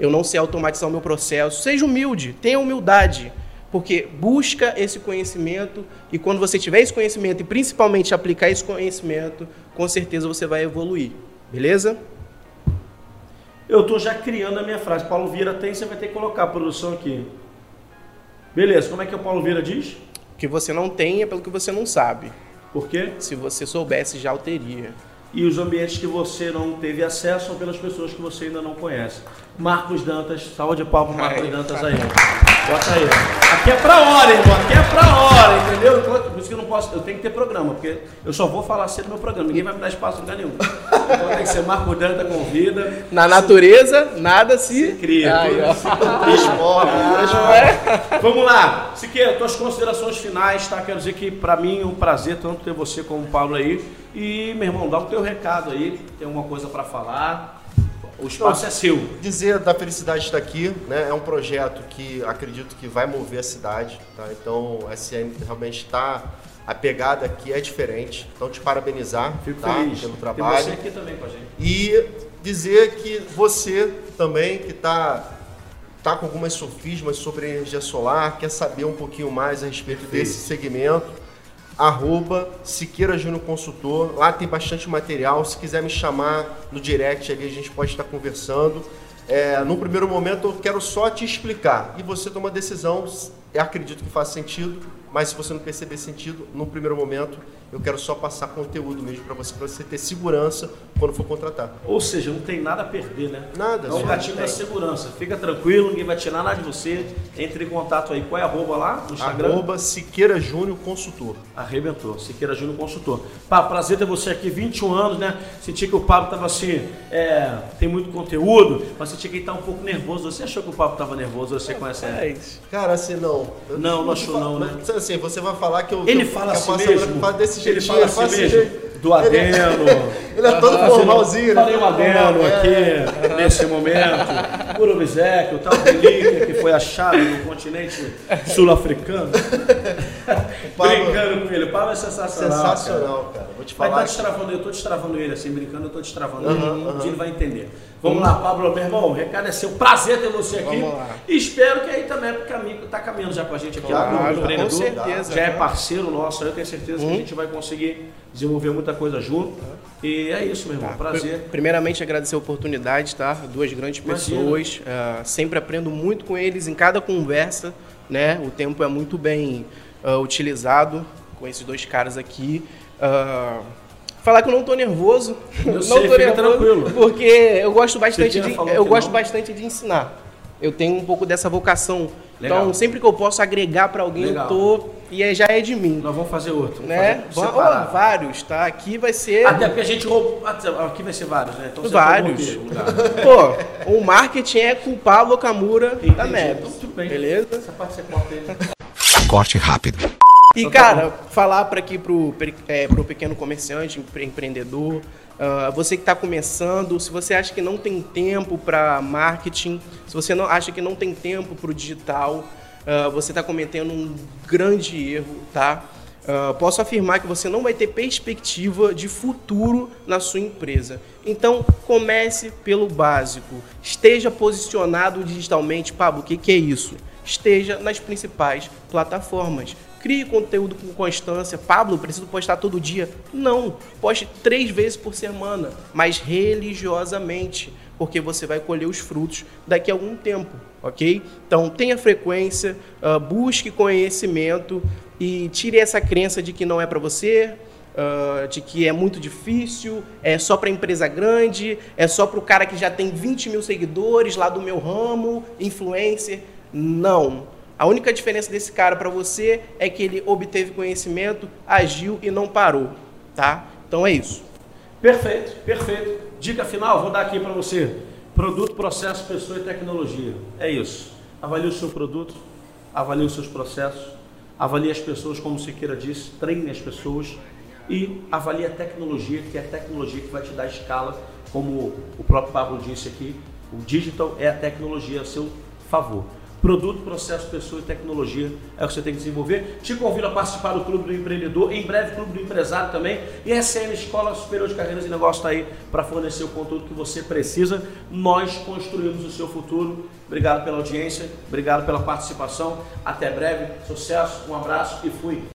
[SPEAKER 3] eu não sei automatizar o meu processo". Seja humilde, tenha humildade porque busca esse conhecimento e quando você tiver esse conhecimento e principalmente aplicar esse conhecimento, com certeza você vai evoluir. Beleza?
[SPEAKER 1] Eu estou já criando a minha frase. Paulo Vieira tem, você vai ter que colocar a produção aqui. Beleza, como é que o Paulo Vieira diz?
[SPEAKER 3] O que você não tem é pelo que você não sabe.
[SPEAKER 1] Por quê?
[SPEAKER 3] Se você soubesse, já o teria.
[SPEAKER 1] E os ambientes que você não teve acesso são pelas pessoas que você ainda não conhece. Marcos Dantas, salve de palmas Marcos Dantas aí. Bota aí. Aqui é pra hora, irmão. Aqui é pra hora, entendeu? Por isso que eu não posso. Eu tenho que ter programa, porque eu só vou falar cedo no meu programa. Ninguém vai me dar espaço em lugar nenhum. Então tem que ser Marcos Dantas convida.
[SPEAKER 3] Na natureza, nada se,
[SPEAKER 1] se cria. Ai, se transforma. Ah, Vamos lá. Siqueira, tuas considerações finais, tá? Quero dizer que pra mim é um prazer tanto ter você como o Paulo aí. E, meu irmão, dá o teu recado aí. Tem alguma coisa para falar? O espaço é seu.
[SPEAKER 2] Dizer da felicidade de estar aqui, né? É um projeto que acredito que vai mover a cidade, tá? Então, a SM realmente está a pegada aqui é diferente. Então, te parabenizar
[SPEAKER 1] Fico tá? feliz.
[SPEAKER 2] pelo trabalho.
[SPEAKER 1] Tem você aqui também com a gente.
[SPEAKER 2] E dizer que você também que está tá com algumas sofismas sobre energia solar, quer saber um pouquinho mais a respeito Perfeito. desse segmento, arroba Siqueira Júnior Consultor. Lá tem bastante material. Se quiser me chamar no direct ali, a gente pode estar conversando. É, no primeiro momento eu quero só te explicar e você toma a decisão. Eu acredito que faz sentido, mas se você não perceber sentido, no primeiro momento eu quero só passar conteúdo mesmo para você, para você ter segurança quando for contratar.
[SPEAKER 1] Ou seja, não tem nada a perder, né?
[SPEAKER 2] Nada.
[SPEAKER 1] É o gatinho da segurança. Fica tranquilo, ninguém vai tirar nada de você. Entre em contato aí. Qual é a arroba lá no Instagram?
[SPEAKER 2] Arroba Siqueira Júnior Consultor.
[SPEAKER 1] Arrebentou. Siqueira Júnior Consultor. Pá, prazer ter você aqui, 21 anos, né? Senti que o Pablo tava assim, é, tem muito conteúdo, mas senti que ele tá um pouco nervoso. Você achou que o Pablo tava nervoso? Você conhece
[SPEAKER 2] ele? É isso. Cara, assim, não.
[SPEAKER 1] Não, não achou não, né?
[SPEAKER 2] Assim, você vai falar que eu...
[SPEAKER 1] Ele
[SPEAKER 2] que
[SPEAKER 1] fala assim mesmo.
[SPEAKER 2] Desse
[SPEAKER 1] ele fala assim mesmo. Do adeno.
[SPEAKER 2] Ele, é todo formalzinho.
[SPEAKER 1] Né? Falei um adeno é. aqui, nesse momento. Por obsequio, tal relíquia que foi achada no continente sul-africano. Brincando com ele. O Pablo é sensacional.
[SPEAKER 2] Sensacional, cara. cara. Vou te falar.
[SPEAKER 1] Mas tá destravando, eu tô destravando ele assim, brincando, eu tô destravando ele. Uhum, ele vai entender. Vamos lá, Pablo, meu irmão, o recado é seu. Prazer ter você aqui. Vamos lá. Espero que aí também é caminho, tá caminhando já com a gente aqui.
[SPEAKER 3] Claro, com certeza.
[SPEAKER 1] Já é parceiro nosso, eu tenho certeza que a gente vai conseguir desenvolver muita coisa junto. E é isso, meu irmão. Tá. Prazer.
[SPEAKER 3] Primeiramente, agradecer a oportunidade, tá? Duas grandes pessoas. Uh, sempre aprendo muito com eles em cada conversa, né? O tempo é muito bem uh, utilizado com esses dois caras aqui. Uh, falar que eu não estou nervoso.
[SPEAKER 1] Eu não sei, tô nervoso, tranquilo.
[SPEAKER 3] Porque eu gosto bastante de eu gosto não. bastante de ensinar. Eu tenho um pouco dessa vocação. Legal. Então, sempre que eu posso agregar para alguém, Legal. eu tô e aí já é de mim.
[SPEAKER 1] Nós vamos fazer outro. Vamos
[SPEAKER 3] né? Fazer oh, vários, tá? Aqui vai ser.
[SPEAKER 1] Até porque a gente roubou. Aqui vai ser vários, né? Então,
[SPEAKER 3] vários. Pô, o marketing é com o Pablo Kamura da Mebs. Então,
[SPEAKER 1] tudo bem.
[SPEAKER 3] Beleza?
[SPEAKER 1] Essa parte você corta aí.
[SPEAKER 4] Corte rápido.
[SPEAKER 3] E, tá cara, falar para aqui pro, é, pro pequeno comerciante, empreendedor, uh, você que está começando, se você acha que não tem tempo para marketing, se você não acha que não tem tempo para o digital, uh, você está cometendo um grande erro, tá? Uh, posso afirmar que você não vai ter perspectiva de futuro na sua empresa. Então, comece pelo básico. Esteja posicionado digitalmente. Pablo, o que, que é isso? Esteja nas principais plataformas. Crie conteúdo com constância. Pablo, preciso postar todo dia? Não. Poste três vezes por semana, mas religiosamente, porque você vai colher os frutos daqui a algum tempo, ok? Então, tenha frequência, uh, busque conhecimento e tire essa crença de que não é para você, Uh, de que é muito difícil, é só para empresa grande, é só para o cara que já tem 20 mil seguidores lá do meu ramo, influencer. Não. A única diferença desse cara para você é que ele obteve conhecimento, agiu e não parou, tá? Então é isso.
[SPEAKER 1] Perfeito, perfeito. Dica final, vou dar aqui para você. Produto, processo, pessoa e tecnologia. É isso. Avalie o seu produto, avalie os seus processos, avalie as pessoas, como o Siqueira disse, treine as pessoas e avalie a tecnologia, que é a tecnologia que vai te dar escala, como o próprio Pablo disse aqui, o digital é a tecnologia a seu favor. Produto, processo, pessoa e tecnologia é o que você tem que desenvolver. Te convido a participar do Clube do Empreendedor, em breve Clube do Empresário também. E a SN Escola Superior de Carreiras e Negócios está aí para fornecer o conteúdo que você precisa. Nós construímos o seu futuro. Obrigado pela audiência, obrigado pela participação. Até breve, sucesso, um abraço e fui.